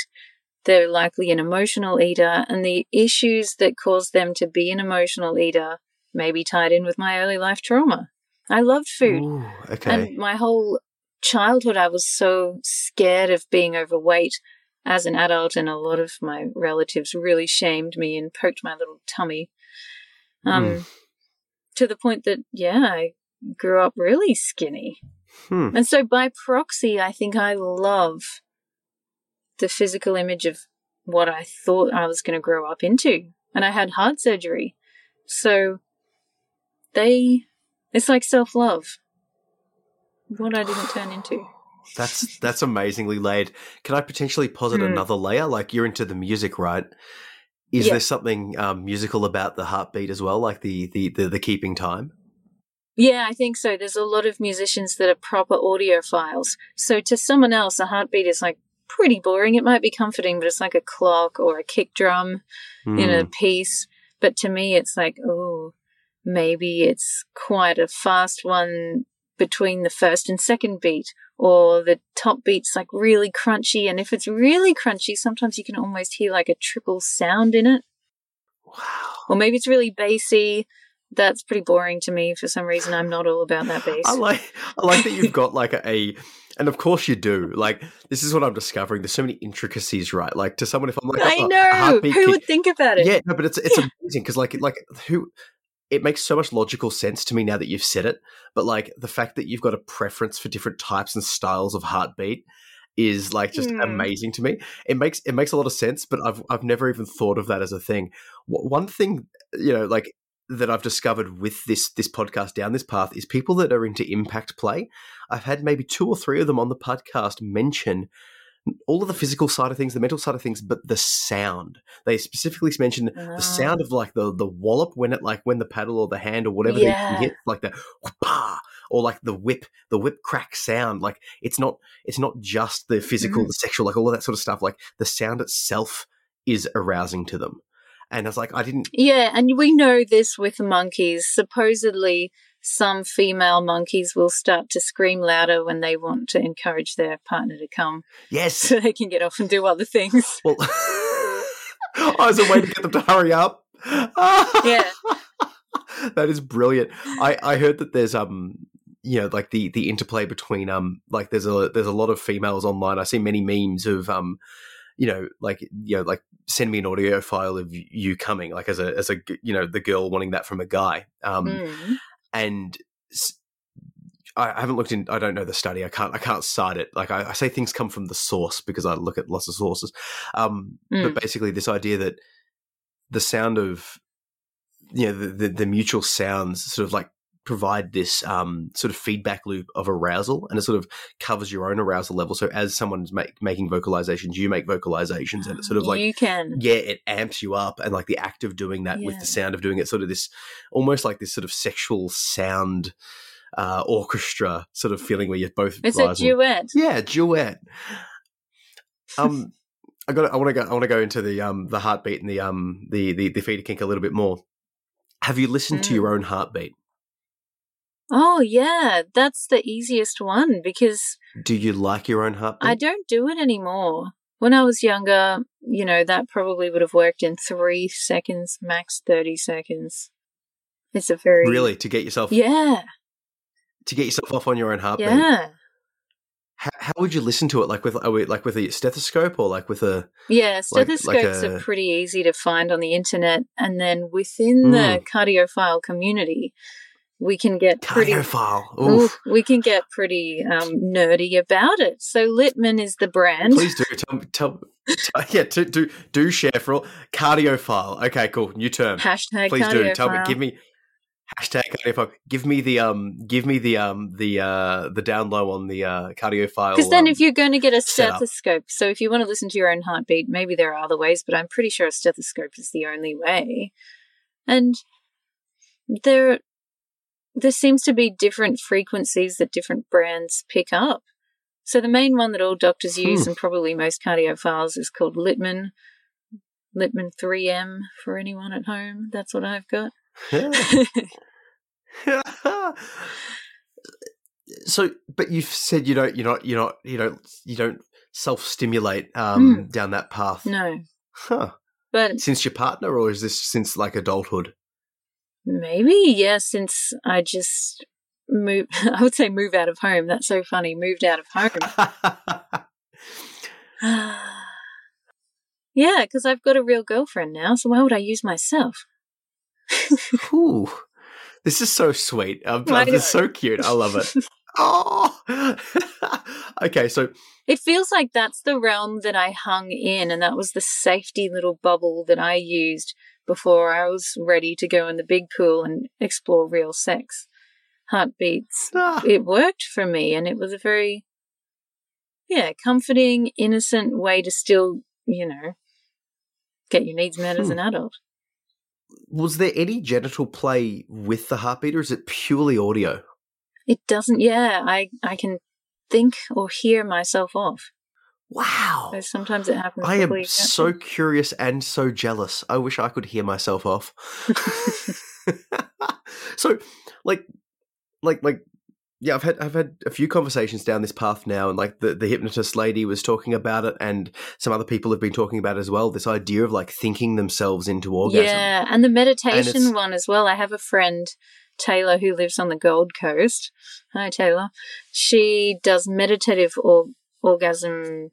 they're likely an emotional eater, and the issues that cause them to be an emotional eater may be tied in with my early life trauma. I loved food. Ooh, okay And my whole childhood, I was so scared of being overweight as an adult, and a lot of my relatives really shamed me and poked my little tummy. Um, Mm. To the point that, yeah, I grew up really skinny. hmm. And so by proxy, I think I love the physical image of what I thought I was going to grow up into. And I had heart surgery. So they, it's like self love. What I didn't turn into. That's that's amazingly laid. Can I potentially posit Hmm. another layer? Like you're into the music, right? Is Yeah. there something um, musical about the heartbeat as well, like the, the the the keeping time? Yeah, I think so. There's a lot of musicians that are proper audiophiles. So to someone else, a heartbeat is like pretty boring. It might be comforting, but it's like a clock or a kick drum in Hmm. a piece. But to me, it's like, oh, maybe it's quite a fast one between the first and second beat, or the top beat's like really crunchy. And if it's really crunchy, sometimes you can almost hear like a triple sound in it. Wow. Or maybe it's really bassy. That's pretty boring to me for some reason. I'm not all about that bass. I like I like that you've got like a, a and of course you do. Like this is what I'm discovering. There's so many intricacies, right? Like to someone, if I'm like, I oh, know. Who kick- would think about it? Yeah, no, but it's it's amazing because like like who it makes so much logical sense to me now that you've said it. But like the fact that you've got a preference for different types and styles of heartbeat is like just Hmm. amazing to me. It makes it makes a lot of sense, but I've I've never even thought of that as a thing. One thing you know, like that I've discovered with this this podcast down this path is people that are into impact play. I've had maybe two or three of them on the podcast mention all of the physical side of things, the mental side of things, but the sound. They specifically mentioned the sound of like the the wallop when it like when the paddle or the hand or whatever Yeah. they hit, like the whoopah, or like the whip, the whip crack sound. Like it's not it's not just the physical, Mhm. the sexual, like all of that sort of stuff. Like the sound itself is arousing to them. And I was like, I didn't. Yeah, and we know this with monkeys. Supposedly, some female monkeys will start to scream louder when they want to encourage their partner to come Yes. so they can get off and do other things. Well, I was a way to get them to hurry up. Yeah. that is brilliant. I, I heard that there's um you know like the the interplay between um like there's a there's a lot of females online. I see many memes of um you know like you know like send me an audio file of you coming like as a as a you know the girl wanting that from a guy um Mm. And I haven't looked in. I don't know the study. I can't. I can't cite it. Like I, I say, things come from the source because I look at lots of sources. Um, Mm. But basically, this idea that the sound of you know the, the, the mutual sounds sort of like provide this um, sort of feedback loop of arousal, and it sort of covers your own arousal level. So as someone's make, making vocalizations, you make vocalizations, and it's sort of like you can. yeah, it amps you up, and like the act of doing that with the sound of doing it, sort of this almost like this sort of sexual sound uh, orchestra sort of feeling where you're both It's a duet. Yeah, duet. Um, I got. I want to go. I want to go into the um the heartbeat and the um the the the feeder kink a little bit more. Have you listened to Mm. your own heartbeat? Oh, yeah. That's the easiest one because Do you like your own heartbeat? I don't do it anymore. When I was younger, you know, that probably would have worked in three seconds, max 30 seconds. It's a very. really to get yourself Yeah. to get yourself off on your own heartbeat. Yeah. How, how would you listen to it? Like with we, like with a stethoscope or like with a yeah stethoscopes like a, are pretty easy to find on the internet, and then within mm. the cardiophile community, we can get pretty Cardiophile. we can get pretty um, nerdy about it. So Littmann is the brand. Please do tell, tell, tell yeah do, do do share for all cardiophile. Okay, cool. New term. Hashtag Please cardiophile. do tell me. Give me hashtag cardiophile. Give me the um. Give me the um. The uh. The down low on the uh cardiophile. Because then, um, if you're going to get a stethoscope, so if you want to listen to your own heartbeat, maybe there are other ways, but I'm pretty sure a stethoscope is the only way. And there there seems to be different frequencies that different brands pick up. So the main one that all doctors use Hmm. and probably most cardiophiles is called Littmann. Littmann 3M for anyone at home. That's what I've got. so, but you've said you don't. You're not. You're not. You don't. You don't self-stimulate um down that path. no, Huh. but Since your partner, or is this since like adulthood? Maybe, yeah, since I just moved, I would say move out of home. That's so funny. Moved out of home. yeah, because I've got a real girlfriend now, so why would I use myself? Ooh, this is so sweet. Um, I this is so cute. I love it. oh, okay. So It feels like that's the realm that I hung in, and that was the safety little bubble that I used before I was ready to go in the big pool and explore real sex. Heartbeats. ah, It worked for me, and it was a very, yeah, comforting, innocent way to still, you know, get your needs met as Hmm. an adult. was there any genital play with the heartbeat, or is it purely audio? It doesn't, yeah, I, I can think or hear myself off. Wow. So sometimes it happens. I am so curious and so jealous. I wish I could hear myself off. so, like, like, like, yeah, I've had I've had a few conversations down this path now, and like the the hypnotist lady was talking about it, and some other people have been talking about it as well. This idea of like thinking themselves into orgasm. Yeah, and the meditation it's- one as well. I have a friend, Taylor, who lives on the Gold Coast. Hi, Taylor. She does meditative or- orgasm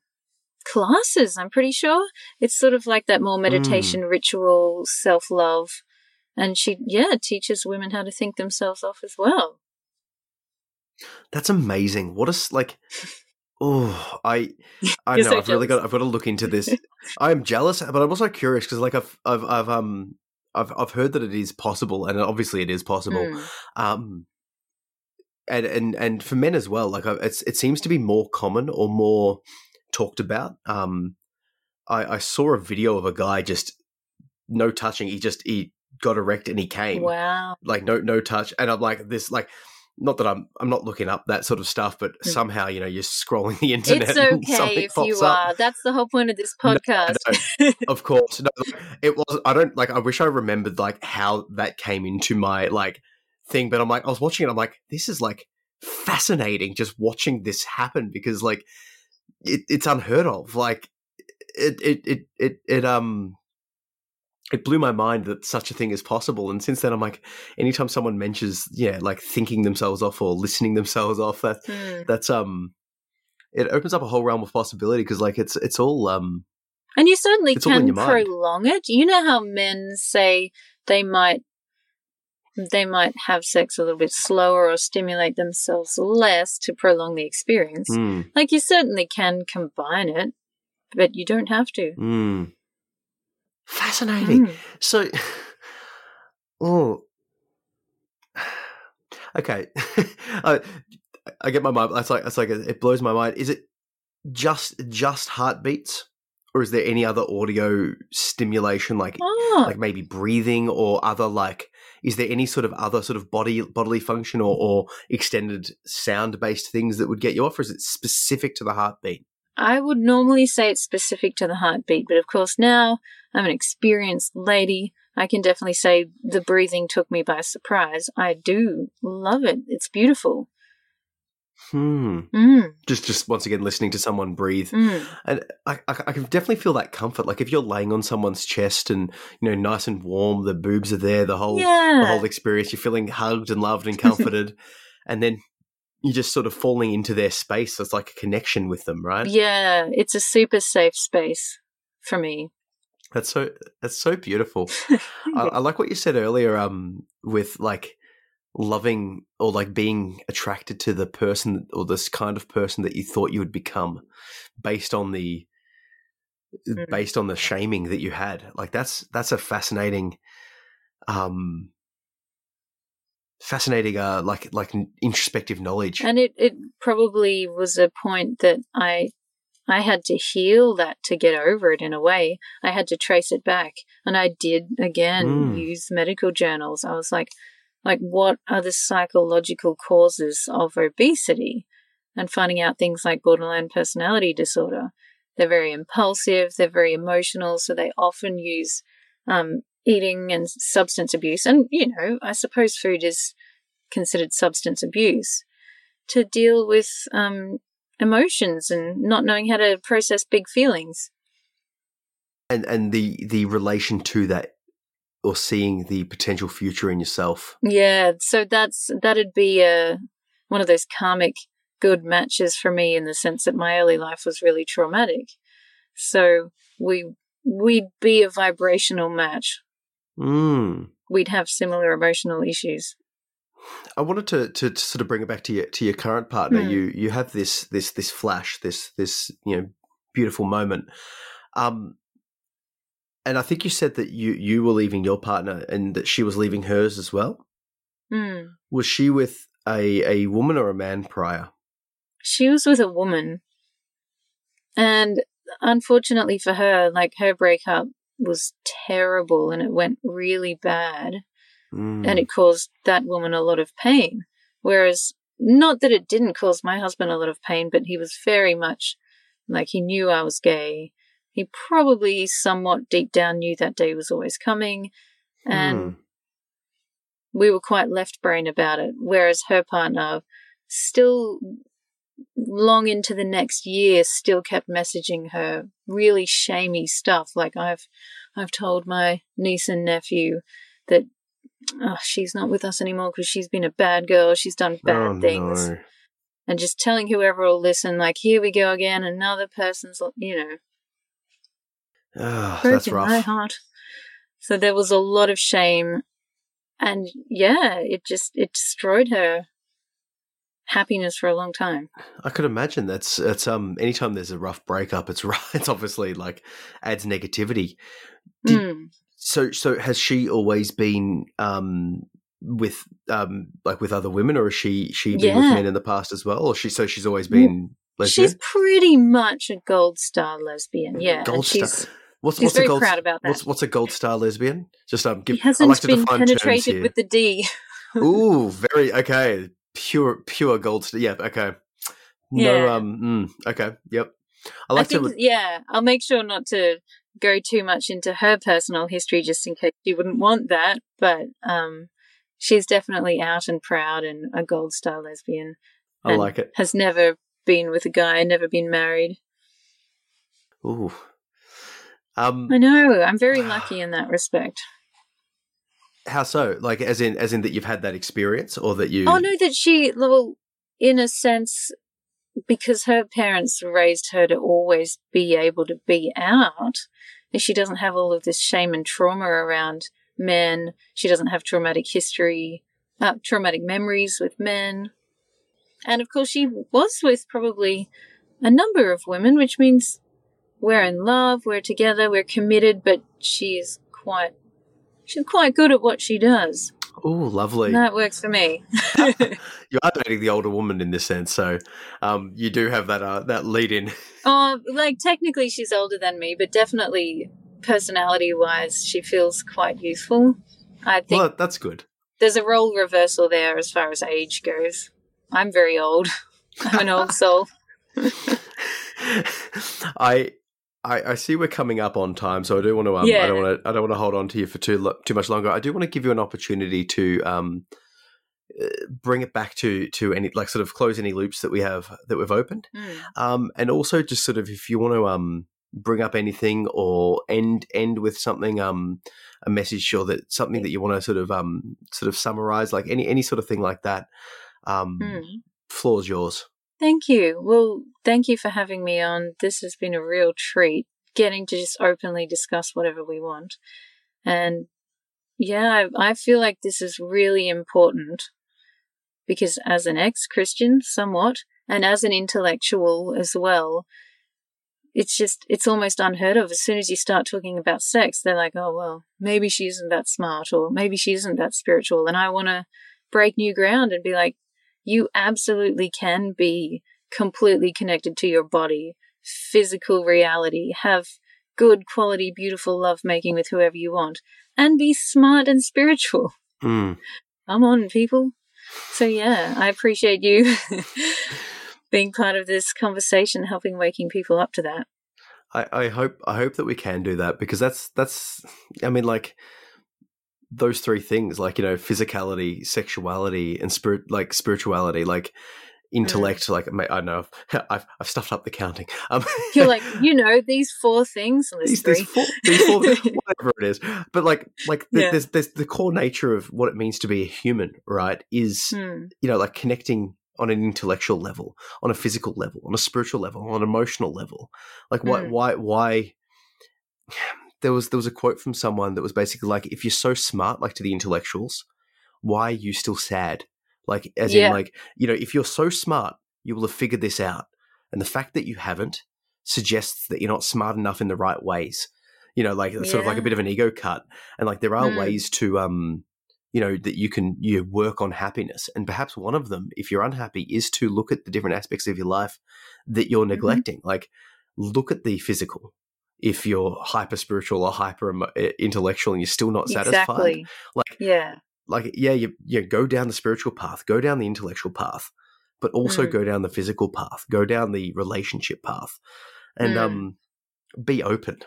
classes, I'm pretty sure. It's sort of like that more meditation ritual, self love. And she, yeah, teaches women how to think themselves off as well. That's amazing. What a like. Oh, I, I know. so I've really got. I've got to look into this. I am jealous, but I'm also curious because, like, I've, I've, I've, um, I've, I've heard that it is possible, and obviously it is possible. Mm. Um, and and and for men as well. Like, it's it seems to be more common or more talked about. Um, I, I saw a video of a guy just no touching. He just he got erect and he came Wow. like no no touch and i'm like this like not that i'm i'm not looking up that sort of stuff but Mm. somehow you know you're scrolling the internet It's and okay something if you pops up. are. That's the whole point of this No, podcast. of course no, it was i don't like i wish i remembered like how that came into my like thing but i'm like i was watching it i'm like this is like fascinating just watching this happen because like it, it's unheard of like it it it it, it um it blew my mind that such a thing is possible and since then i'm like anytime someone mentions yeah like thinking themselves off or listening themselves off that Hmm. that's um it opens up a whole realm of possibility because like it's it's all um And you certainly It's all in can your mind. prolong it. You know how men say they might they might have sex a little bit slower or stimulate themselves less to prolong the experience. mm, Like you certainly can combine it, but you don't have to. mm. fascinating Mm. So, oh, okay. I, I get my mind. That's like that's like it blows my mind. Is it just just heartbeats, or is there any other audio stimulation, like Oh, like maybe breathing or other like? Is there any sort of other sort of body bodily function or, or extended sound based things that would get you off, or is it specific to the heartbeat? I would normally say it's specific to the heartbeat, but of course now I'm an experienced lady. I can definitely say the breathing took me by surprise. I do love it. It's beautiful. Hmm. Mm, Just just once again listening to someone breathe mm. And I, I, I can definitely feel that comfort. Like if you're laying on someone's chest and you know, nice and warm, the boobs are there, the whole Yeah. the whole experience. You're feeling hugged and loved and comforted, and then you're just sort of falling into their space. It's like a connection with them, right? Yeah, it's a super safe space for me. That's so that's so beautiful. I, I, like what you said earlier. Um, with like loving or like being attracted to the person or this kind of person that you thought you would become, based on the mm. based on the shaming that you had. Like that's that's a fascinating, um, fascinating uh like like introspective knowledge. And it it probably was a point that I I had to heal that to get over it in a way. I had to trace it back. And I did again mm. use medical journals. I was like, like what are the psychological causes of obesity? And finding out things like borderline personality disorder. They're very impulsive, they're very emotional, so they often use um, eating and substance abuse. And, you know, I suppose food is considered substance abuse to deal with um, emotions and not knowing how to process big feelings. And and the the relation to that or seeing the potential future in yourself. Yeah, so that's that'd be a one of those karmic good matches for me in the sense that my early life was really traumatic. So we we'd be a vibrational match. Mm. We'd have similar emotional issues. I wanted to, to, to sort of bring it back to your to your current partner. Mm. You you have this this this flash, this this you know beautiful moment. Um, and I think you said that you you were leaving your partner and that she was leaving hers as well. Mm. Was she with a a woman or a man prior? She was with a woman, and unfortunately for her, like her breakup was terrible and it went really bad. Mm. And it caused that woman a lot of pain. Whereas, not that it didn't cause my husband a lot of pain, but he was very much like he knew I was gay. He probably somewhat deep down knew that day was always coming. And mm. we were quite left brain about it. Whereas her partner still long into the next year still kept messaging her really shamey stuff like i've i've told my niece and nephew that oh, she's not with us anymore because she's been a bad girl. She's done bad oh, things. No. And just telling whoever will listen, like, here we go again. Another person's, you know. Oh, that's rough. My heart. So there was a lot of shame. And yeah, it just, it destroyed her happiness for a long time. I could imagine that's it's um anytime there's a rough breakup, it's it's obviously like adds negativity. Did, mm. So, so has she always been um, with um, like with other women, or has she she been yeah. with men in the past as well, or she so she's always been lesbian? She's pretty much a gold star lesbian, yeah. Gold star. What's, she's what's very a gold, proud about that. What's, what's a gold star lesbian? Just um, give. He hasn't like been penetrated with the D. Ooh, very okay. Pure, pure gold star. Yeah, okay. No, yeah. um, mm, okay, yep. I like I think, to. Yeah, I'll make sure not to go too much into her personal history just in case she wouldn't want that. But um, she's definitely out and proud and a gold star lesbian. I like it. Has never been with a guy, never been married. Ooh. Um, I know. I'm very lucky in that respect. How so? Like, as in, as in that you've had that experience, or that you? Oh no, that she. Well, in a sense, because her parents raised her to always be able to be out, And she doesn't have all of this shame and trauma around men. She doesn't have traumatic history, uh, traumatic memories with men. And of course, she was with probably a number of women, which means we're in love, we're together, we're committed, but she's quite, she's quite good at what she does. Oh, lovely. That works for me. you are dating the older woman in this sense, so um, you do have that uh, that lead in. Oh, like technically she's older than me, but definitely personality wise, she feels quite youthful. I think well, that's good. There's a role reversal there as far as age goes. I'm very old. I'm an old soul. I I, I, see we're coming up on time, so I do want to. Um, yeah. I don't want to. I don't want to hold on to you for too too much longer. I do want to give you an opportunity to um, uh, bring it back to to any like sort of close any loops that we have that we've opened, mm. um, and also just sort of if you want to um, bring up anything or end end with something um, a message or that something that you want to sort of um, sort of summarize, like any any sort of thing like that. Um, mm. floor's yours. Thank you. Well, thank you for having me on. This has been a real treat getting to just openly discuss whatever we want. And yeah, I, I feel like this is really important because as an ex Christian, somewhat, and as an intellectual as well, it's just, it's almost unheard of. As soon as you start talking about sex, they're like, oh, well, maybe she isn't that smart or maybe she isn't that spiritual. And I want to break new ground and be like, you absolutely can be completely connected to your body, physical reality, have good quality, beautiful love making with whoever you want, and be smart and spiritual. Mm. Come on, people. So yeah, I appreciate you being part of this conversation, helping waking people up to that. I, I hope I hope that we can do that because that's that's I mean like those three things like you know physicality sexuality and spirit like spirituality like intellect mm. like i don't know I've, I've stuffed up the counting um, you're like you know these four things these, these, four, these four whatever it is but like like the, yeah. there's, there's the core nature of what it means to be a human right is mm. you know like connecting on an intellectual level on a physical level on a spiritual level on an emotional level like why mm. why why there was there was a quote from someone that was basically like if you're so smart like to the intellectuals why are you still sad like, as yeah. in, like, you know, if you're so smart, you will have figured this out. And the fact that you haven't suggests that you're not smart enough in the right ways. You know, like, yeah. sort of like a bit of an ego cut. And like, there are mm. ways to, um, you know, that you can you work on happiness. And perhaps one of them, if you're unhappy, is to look at the different aspects of your life that you're mm-hmm. neglecting. Like, look at the physical if you're hyper spiritual or hyper intellectual and you're still not satisfied. Exactly. Like, yeah, like yeah you, you go down the spiritual path go down the intellectual path but also mm. go down the physical path go down the relationship path and mm. um be open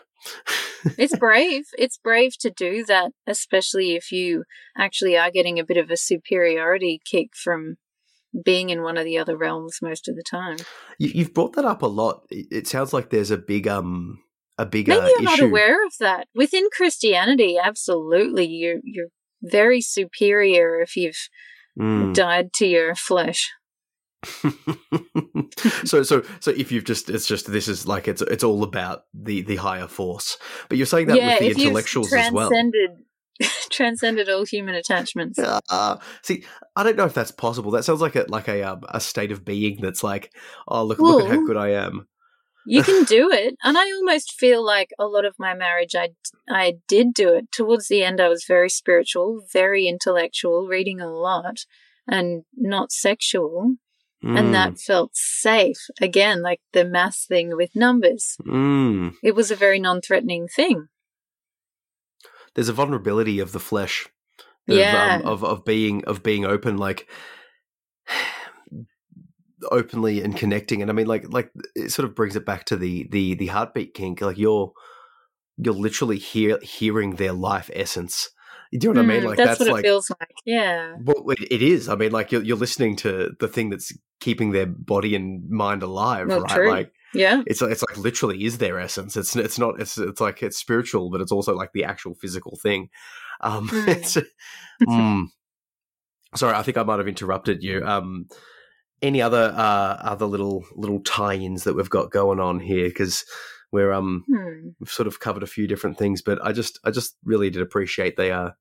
it's brave it's brave to do that especially if you actually are getting a bit of a superiority kick from being in one of the other realms most of the time you, have brought that up a lot it sounds like there's a big um a big maybe you're not aware of that. Within christianity absolutely you're you're very superior if you've mm. died to your flesh. so so so if you've just it's just this is like it's it's all about the the higher force. But you're saying that yeah, with the intellectuals as well. transcended all human attachments. Uh, see i don't know if that's possible. That sounds like a like a um, a state of being that's like oh look look at how good i am you can do it. And I almost feel like a lot of my marriage, I, I did do it. Towards the end, I was very spiritual, very intellectual, reading a lot, and not sexual. Mm. And that mm. felt safe. Again, like the math thing with numbers. Mm. It was a very non threatening thing. There's a vulnerability of the flesh. Of, yeah. Um, of, of being of being open like openly and connecting and i mean like like it sort of brings it back to the the the heartbeat kink like you're you're literally hear, hearing their life essence do you know what mm, I mean? Like that's, that's what like, it feels like. Yeah. Well, it, it is. I mean, like you're, you're listening to the thing that's keeping their body and mind alive, right? True. Like, yeah, it's it's like literally is their essence. It's it's not. It's it's like it's spiritual, but it's also like the actual physical thing. Um, mm. it's, mm. Sorry, I think I might have interrupted you. Um, any other uh, other little little tie-ins that we've got going on here because we're um hmm. we've sort of covered a few different things, but I just I just really did appreciate the uh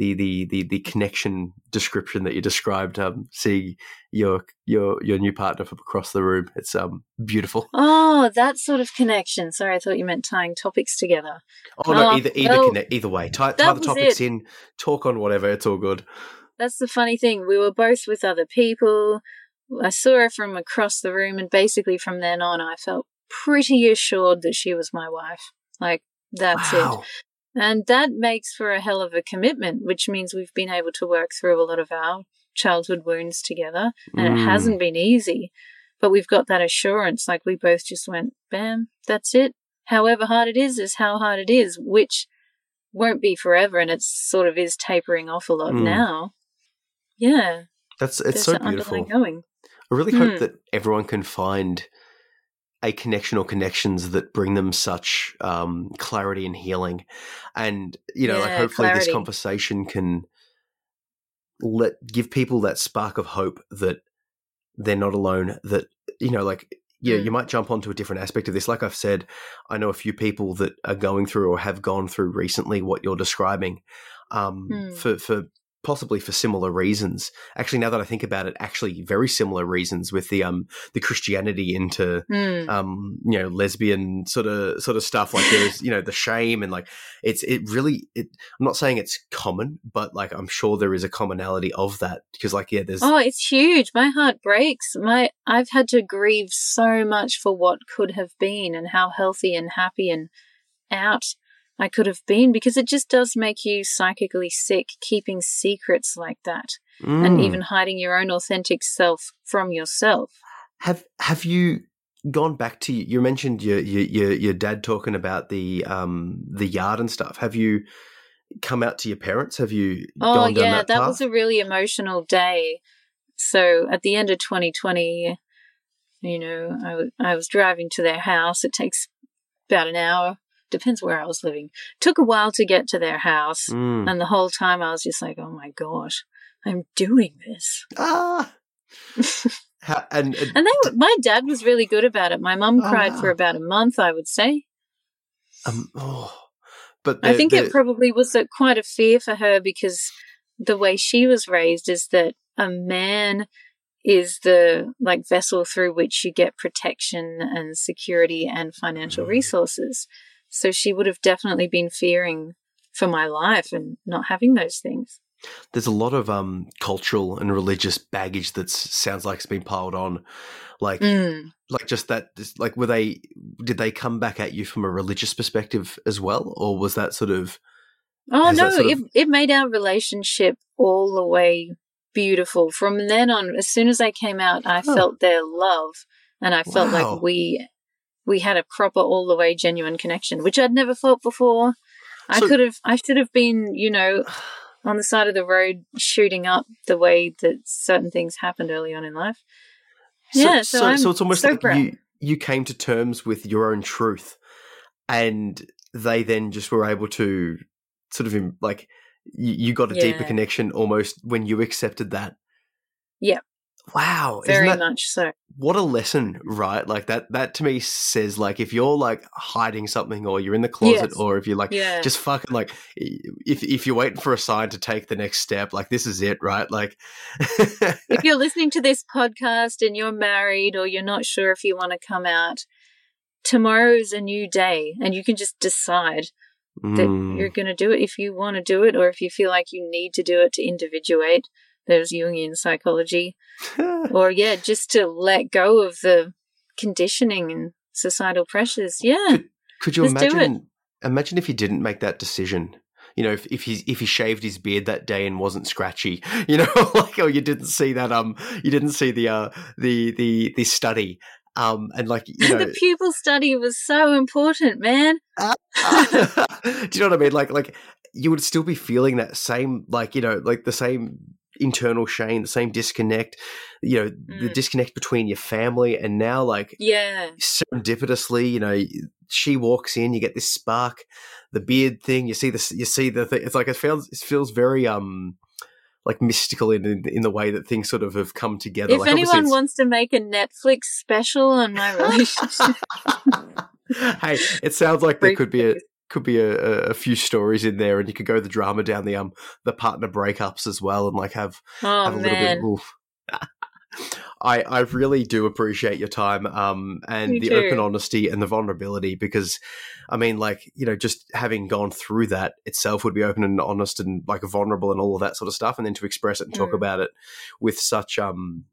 the the the, the connection description that you described. Um, see your your your new partner from across the room. It's um beautiful. Oh, that sort of connection. Sorry, I thought you meant tying topics together. Oh no, either either well, connect, either way. Tie, tie the topics it. in. Talk on whatever. It's all good. That's the funny thing. We were both with other people. I saw her from across the room, and basically from then on, I felt pretty assured that she was my wife. Like, that's wow. it. And that makes for a hell of a commitment, which means we've been able to work through a lot of our childhood wounds together. And mm. it hasn't been easy, but we've got that assurance. Like, we both just went, bam, that's it. However hard it is, is how hard it is, which won't be forever. And it sort of is tapering off a lot mm. now. Yeah. That's, it's so beautiful. Going. I really hope hmm. that everyone can find a connection or connections that bring them such um, clarity and healing. And, you know, yeah, like hopefully clarity. this conversation can let give people that spark of hope that they're not alone. That you know, like yeah, Mm. you might jump onto a different aspect of this. Like I've said, I know a few people that are going through or have gone through recently what you're describing, um, Mm. for for possibly for similar reasons. Actually, now that I think about it, actually very similar reasons with the um the Christianity into Mm. um you know lesbian sort of sort of stuff like there's you know the shame and like it's it really it i'm not saying it's common but like i'm sure there is a commonality of that because like yeah there's Oh, it's huge. My heart breaks. My I've had to grieve so much for what could have been and how healthy and happy and out I could have been because it just does make you psychically sick keeping secrets like that and Mm. even hiding your own authentic self from yourself. have have you gone back to you mentioned your your your, your dad talking about the um the yard and stuff have you come out to your parents have you Oh yeah, that, that, was a really emotional day. So at the end of 2020, you know, I wa- I was driving to their house. It takes about an hour, depends where I was living. Took a while to get to their house, Mm. and the whole time I was just like, "Oh my gosh, I'm doing this." ah How, and, and And they, were- my dad was really good about it. My mum Oh, cried for about a month, I would say. um, oh, but I think it probably was a, quite a fear for her because the way she was raised is that a man is the like vessel through which you get protection and security and financial Mm. resources. So she would have definitely been fearing for my life and not having those things. there's a lot of um cultural and religious baggage that sounds like it's been piled on like Mm. like just that like were they did they come back at you from a religious perspective as well or was that sort of Oh no, sort it of- it made our relationship all the way beautiful. From then on, as soon as I came out, I Huh. felt their love, and I felt Wow. like we we had a proper all the way genuine connection, which I'd never felt before. I could have, I should have been, you know, on the side of the road shooting up the way that certain things happened early on in life. Yeah, so I'm it's almost so like proud. you you came to terms with your own truth and they then just were able to sort of like you, you got a deeper connection almost when you accepted that Yep. Wow Very that, much so. what a lesson right like that that to me says like if you're like hiding something or you're in the closet Yes. or if you're like Yeah. just fucking like if if you're waiting for a sign to take the next step like this is it right like if you're listening to this podcast and you're married or you're not sure if you want to come out, tomorrow is a new day and you can just decide that Mm. you're going to do it if you want to do it or if you feel like you need to do it to individuate. There's Jungian psychology. Or, yeah, just to let go of the conditioning and societal pressures. Yeah. Could you Let's imagine? Imagine if he didn't make that decision. You know, if, if he if he shaved his beard that day and wasn't scratchy, you know, like oh, you didn't see that um, you didn't see the uh the the the study um, and like you know, the pupil study was so important, man. do you know what I mean? Like like you would still be feeling that same like you know like the same internal shame, the same disconnect, you know, the Mm. disconnect between your family and now like Yeah. serendipitously, you know, she walks in, you get this spark, the beard thing, you see this, you see the thing. It's like it feels, it feels very um like mystical in in, the way that things sort of have come together. If like anyone wants to make a Netflix special on my relationship, hey, it sounds like there could be a. could be a, a, few stories in there, and you could go the drama down the um the partner breakups as well, and like have oh have a little bit. Oof. I I really do appreciate your time, um, and the too. open honesty and the vulnerability because, I mean, like you know, just having gone through that itself would be open and honest and like vulnerable and all of that sort of stuff, and then to express it and talk Mm. about it with such um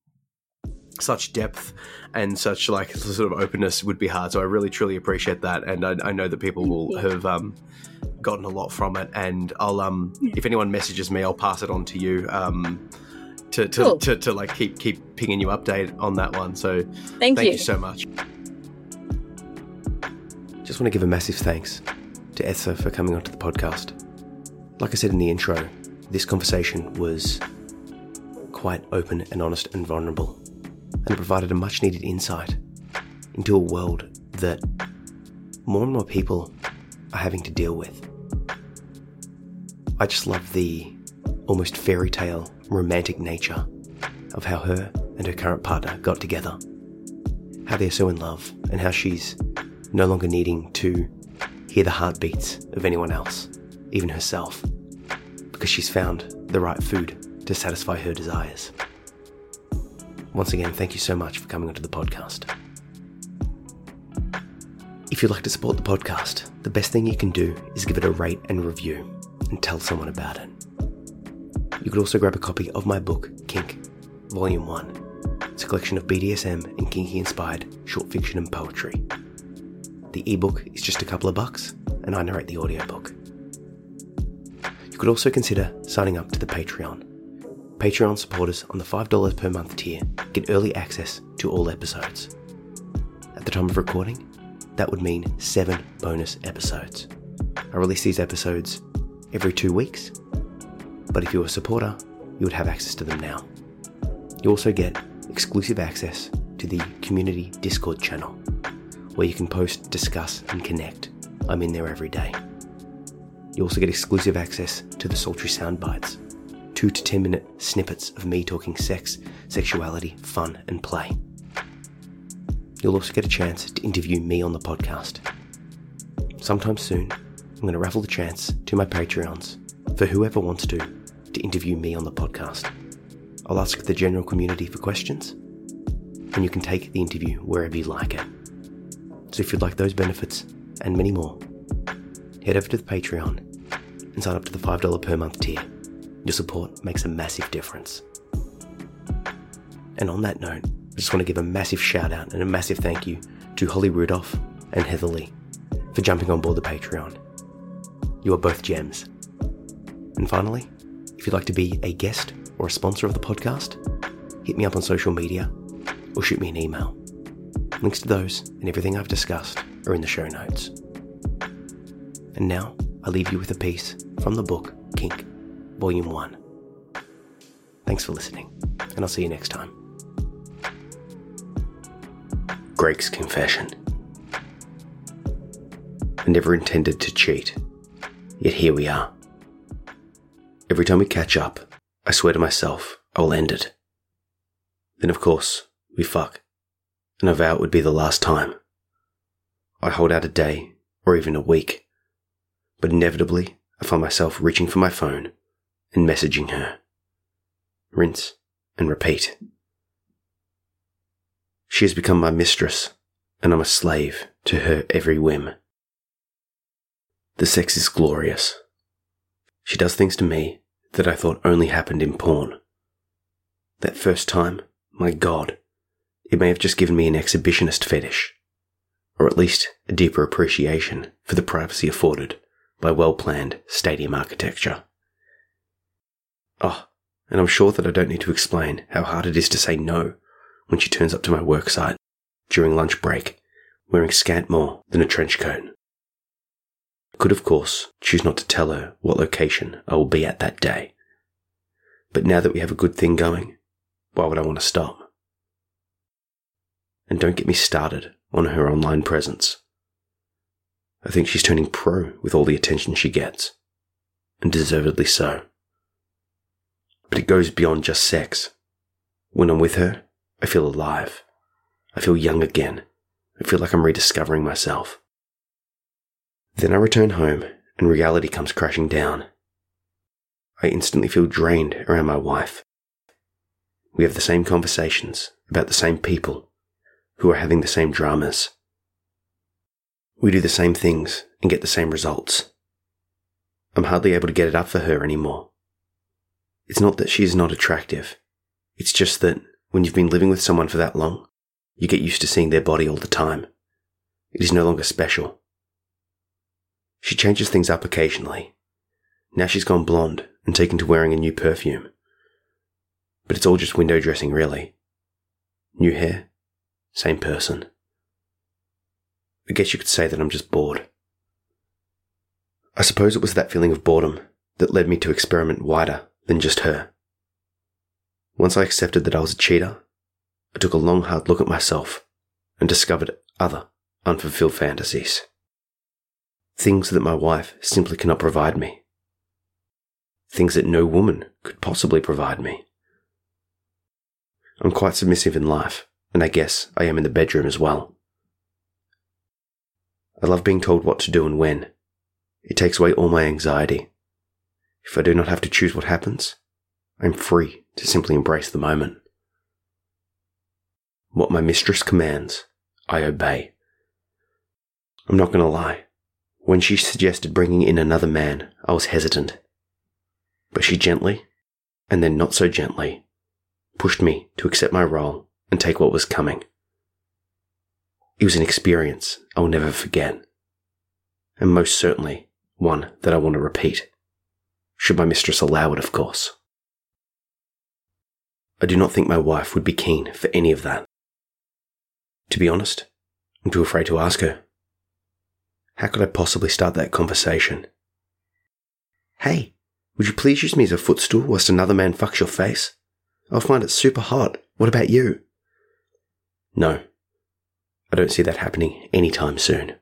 such depth and such like sort of openness would be hard. So I really truly appreciate that, and I, I know that people will have um gotten a lot from it. And I'll um Yeah. if anyone messages me, I'll pass it on to you um to to, Cool. to, to like keep keep pinging you update on that one. So thank, thank you. you so much. Just want to give a massive thanks to Esther for coming onto the podcast. Like I said in the intro, this conversation was quite open and honest and vulnerable, and it provided a much needed insight into a world that more and more people are having to deal with. I just love the almost fairy tale romantic nature of how her and her current partner got together, how they're so in love, and how she's no longer needing to hear the heartbeats of anyone else, even herself, because she's found the right food to satisfy her desires. Once again, thank you so much for coming onto the podcast. If you'd like to support the podcast, the best thing you can do is give it a rate and review and tell someone about it. You could also grab a copy of my book, Kink, Volume 1. It's a collection of BDSM and kinky inspired short fiction and poetry. The ebook is just a couple of bucks, and I narrate the audiobook. You could also consider signing up to the Patreon. Patreon supporters on the $5 per month tier get early access to all episodes. At the time of recording, that would mean seven bonus episodes. I release these episodes every two weeks, but if you're a supporter, you would have access to them now. You also get exclusive access to the community Discord channel, where you can post, discuss, and connect. I'm in there every day. You also get exclusive access to the sultry sound bites, two to ten minute snippets of me talking sex, sexuality, fun, and play. You'll also get a chance to interview me on the podcast. Sometime soon, I'm going to raffle the chance to my Patreons for whoever wants to to interview me on the podcast. I'll ask the general community for questions, and you can take the interview wherever you like it. So if you'd like those benefits and many more, head over to the Patreon and sign up to the $5 per month tier. Your support makes a massive difference. And on that note, I just want to give a massive shout out and a massive thank you to Holly Rudolph and Heather Lee for jumping on board the Patreon. You are both gems. And finally, if you'd like to be a guest or a sponsor of the podcast, hit me up on social media or shoot me an email. Links to those and everything I've discussed are in the show notes. And now, I leave you with a piece from the book Kink, Volume 1. Thanks for listening, and I'll see you next time. Greg's Confession. I never intended to cheat, yet here we are. Every time we catch up, I swear to myself I'll end it. Then, of course, we fuck, and I vow it would be the last time. I hold out a day, or even a week, but inevitably I find myself reaching for my phone and messaging her. Rinse and repeat. She has become my mistress, and I'm a slave to her every whim. The sex is glorious. She does things to me that I thought only happened in porn. That first time, my God, it may have just given me an exhibitionist fetish, or at least a deeper appreciation for the privacy afforded by well planned stadium architecture. Oh, and I'm sure that I don't need to explain how hard it is to say no when she turns up to my work site during lunch break, wearing scant more than a trench coat. I could, of course, choose not to tell her what location I will be at that day. But now that we have a good thing going, why would I want to stop? And don't get me started on her online presence. I think she's turning pro with all the attention she gets, and deservedly so. But it goes beyond just sex. When I'm with her, I feel alive. I feel young again. I feel like I'm rediscovering myself. Then I return home and reality comes crashing down. I instantly feel drained around my wife. We have the same conversations about the same people who are having the same dramas. We do the same things and get the same results. I'm hardly able to get it up for her anymore. It's not that she is not attractive. It's just that when you've been living with someone for that long, you get used to seeing their body all the time. It is no longer special. She changes things up occasionally. Now she's gone blonde and taken to wearing a new perfume. But it's all just window dressing, really. New hair, same person. I guess you could say that I'm just bored. I suppose it was that feeling of boredom that led me to experiment wider than just her. Once I accepted that I was a cheater, I took a long hard look at myself and discovered other unfulfilled fantasies. Things that my wife simply cannot provide me. Things that no woman could possibly provide me. I'm quite submissive in life, and I guess I am in the bedroom as well. I love being told what to do and when. It takes away all my anxiety. If I do not have to choose what happens, I'm free to simply embrace the moment. What my mistress commands, I obey. I'm not going to lie. When she suggested bringing in another man, I was hesitant. But she gently, and then not so gently, pushed me to accept my role and take what was coming. It was an experience I will never forget, and most certainly one that I want to repeat, should my mistress allow it, of course. I do not think my wife would be keen for any of that. To be honest, I'm too afraid to ask her. How could I possibly start that conversation? Hey, would you please use me as a footstool whilst another man fucks your face? I'll find it super hot. What about you? No, I don't see that happening anytime soon.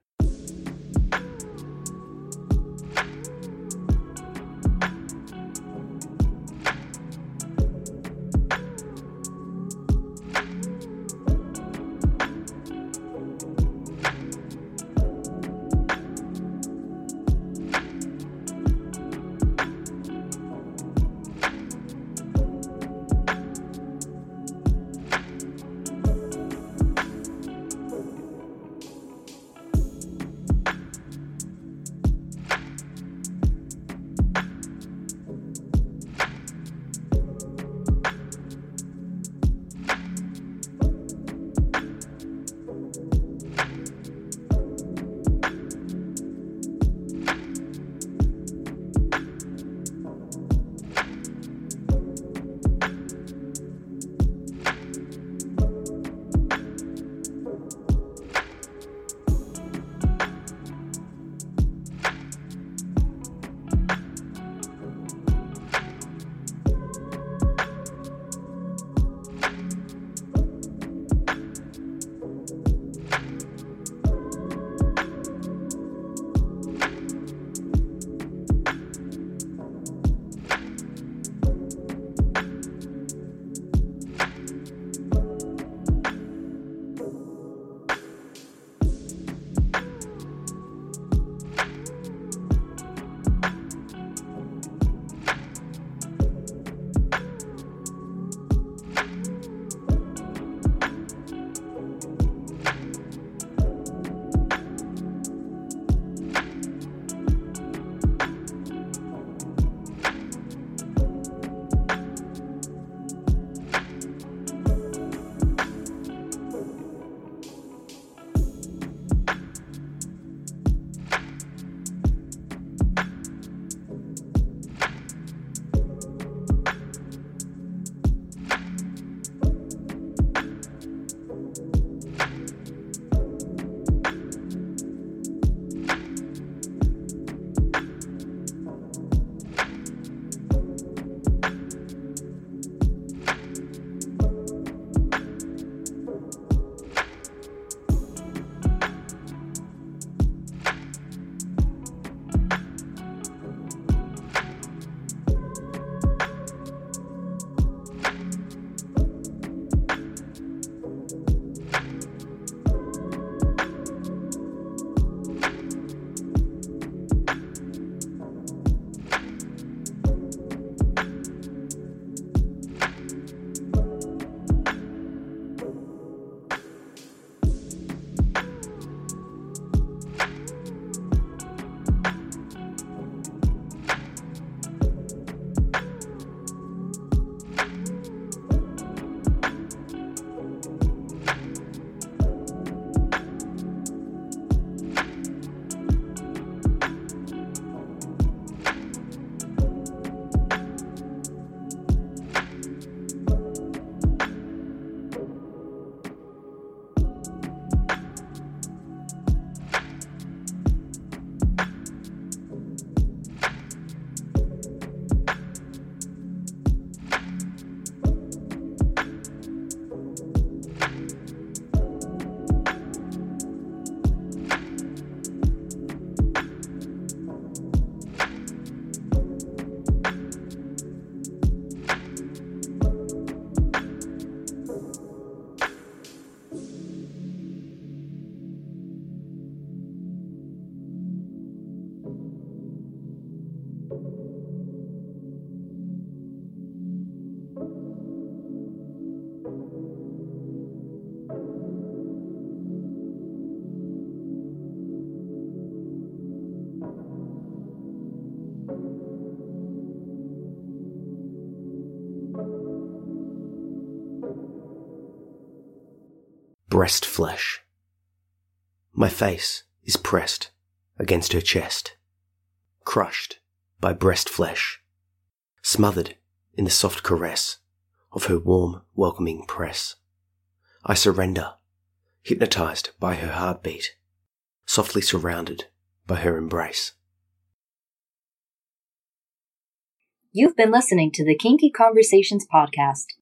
Breast flesh. My face is pressed against her chest, crushed by breast flesh, smothered in the soft caress of her warm, welcoming press. I surrender, hypnotized by her heartbeat, softly surrounded by her embrace. You've been listening to the Kinky Conversations podcast.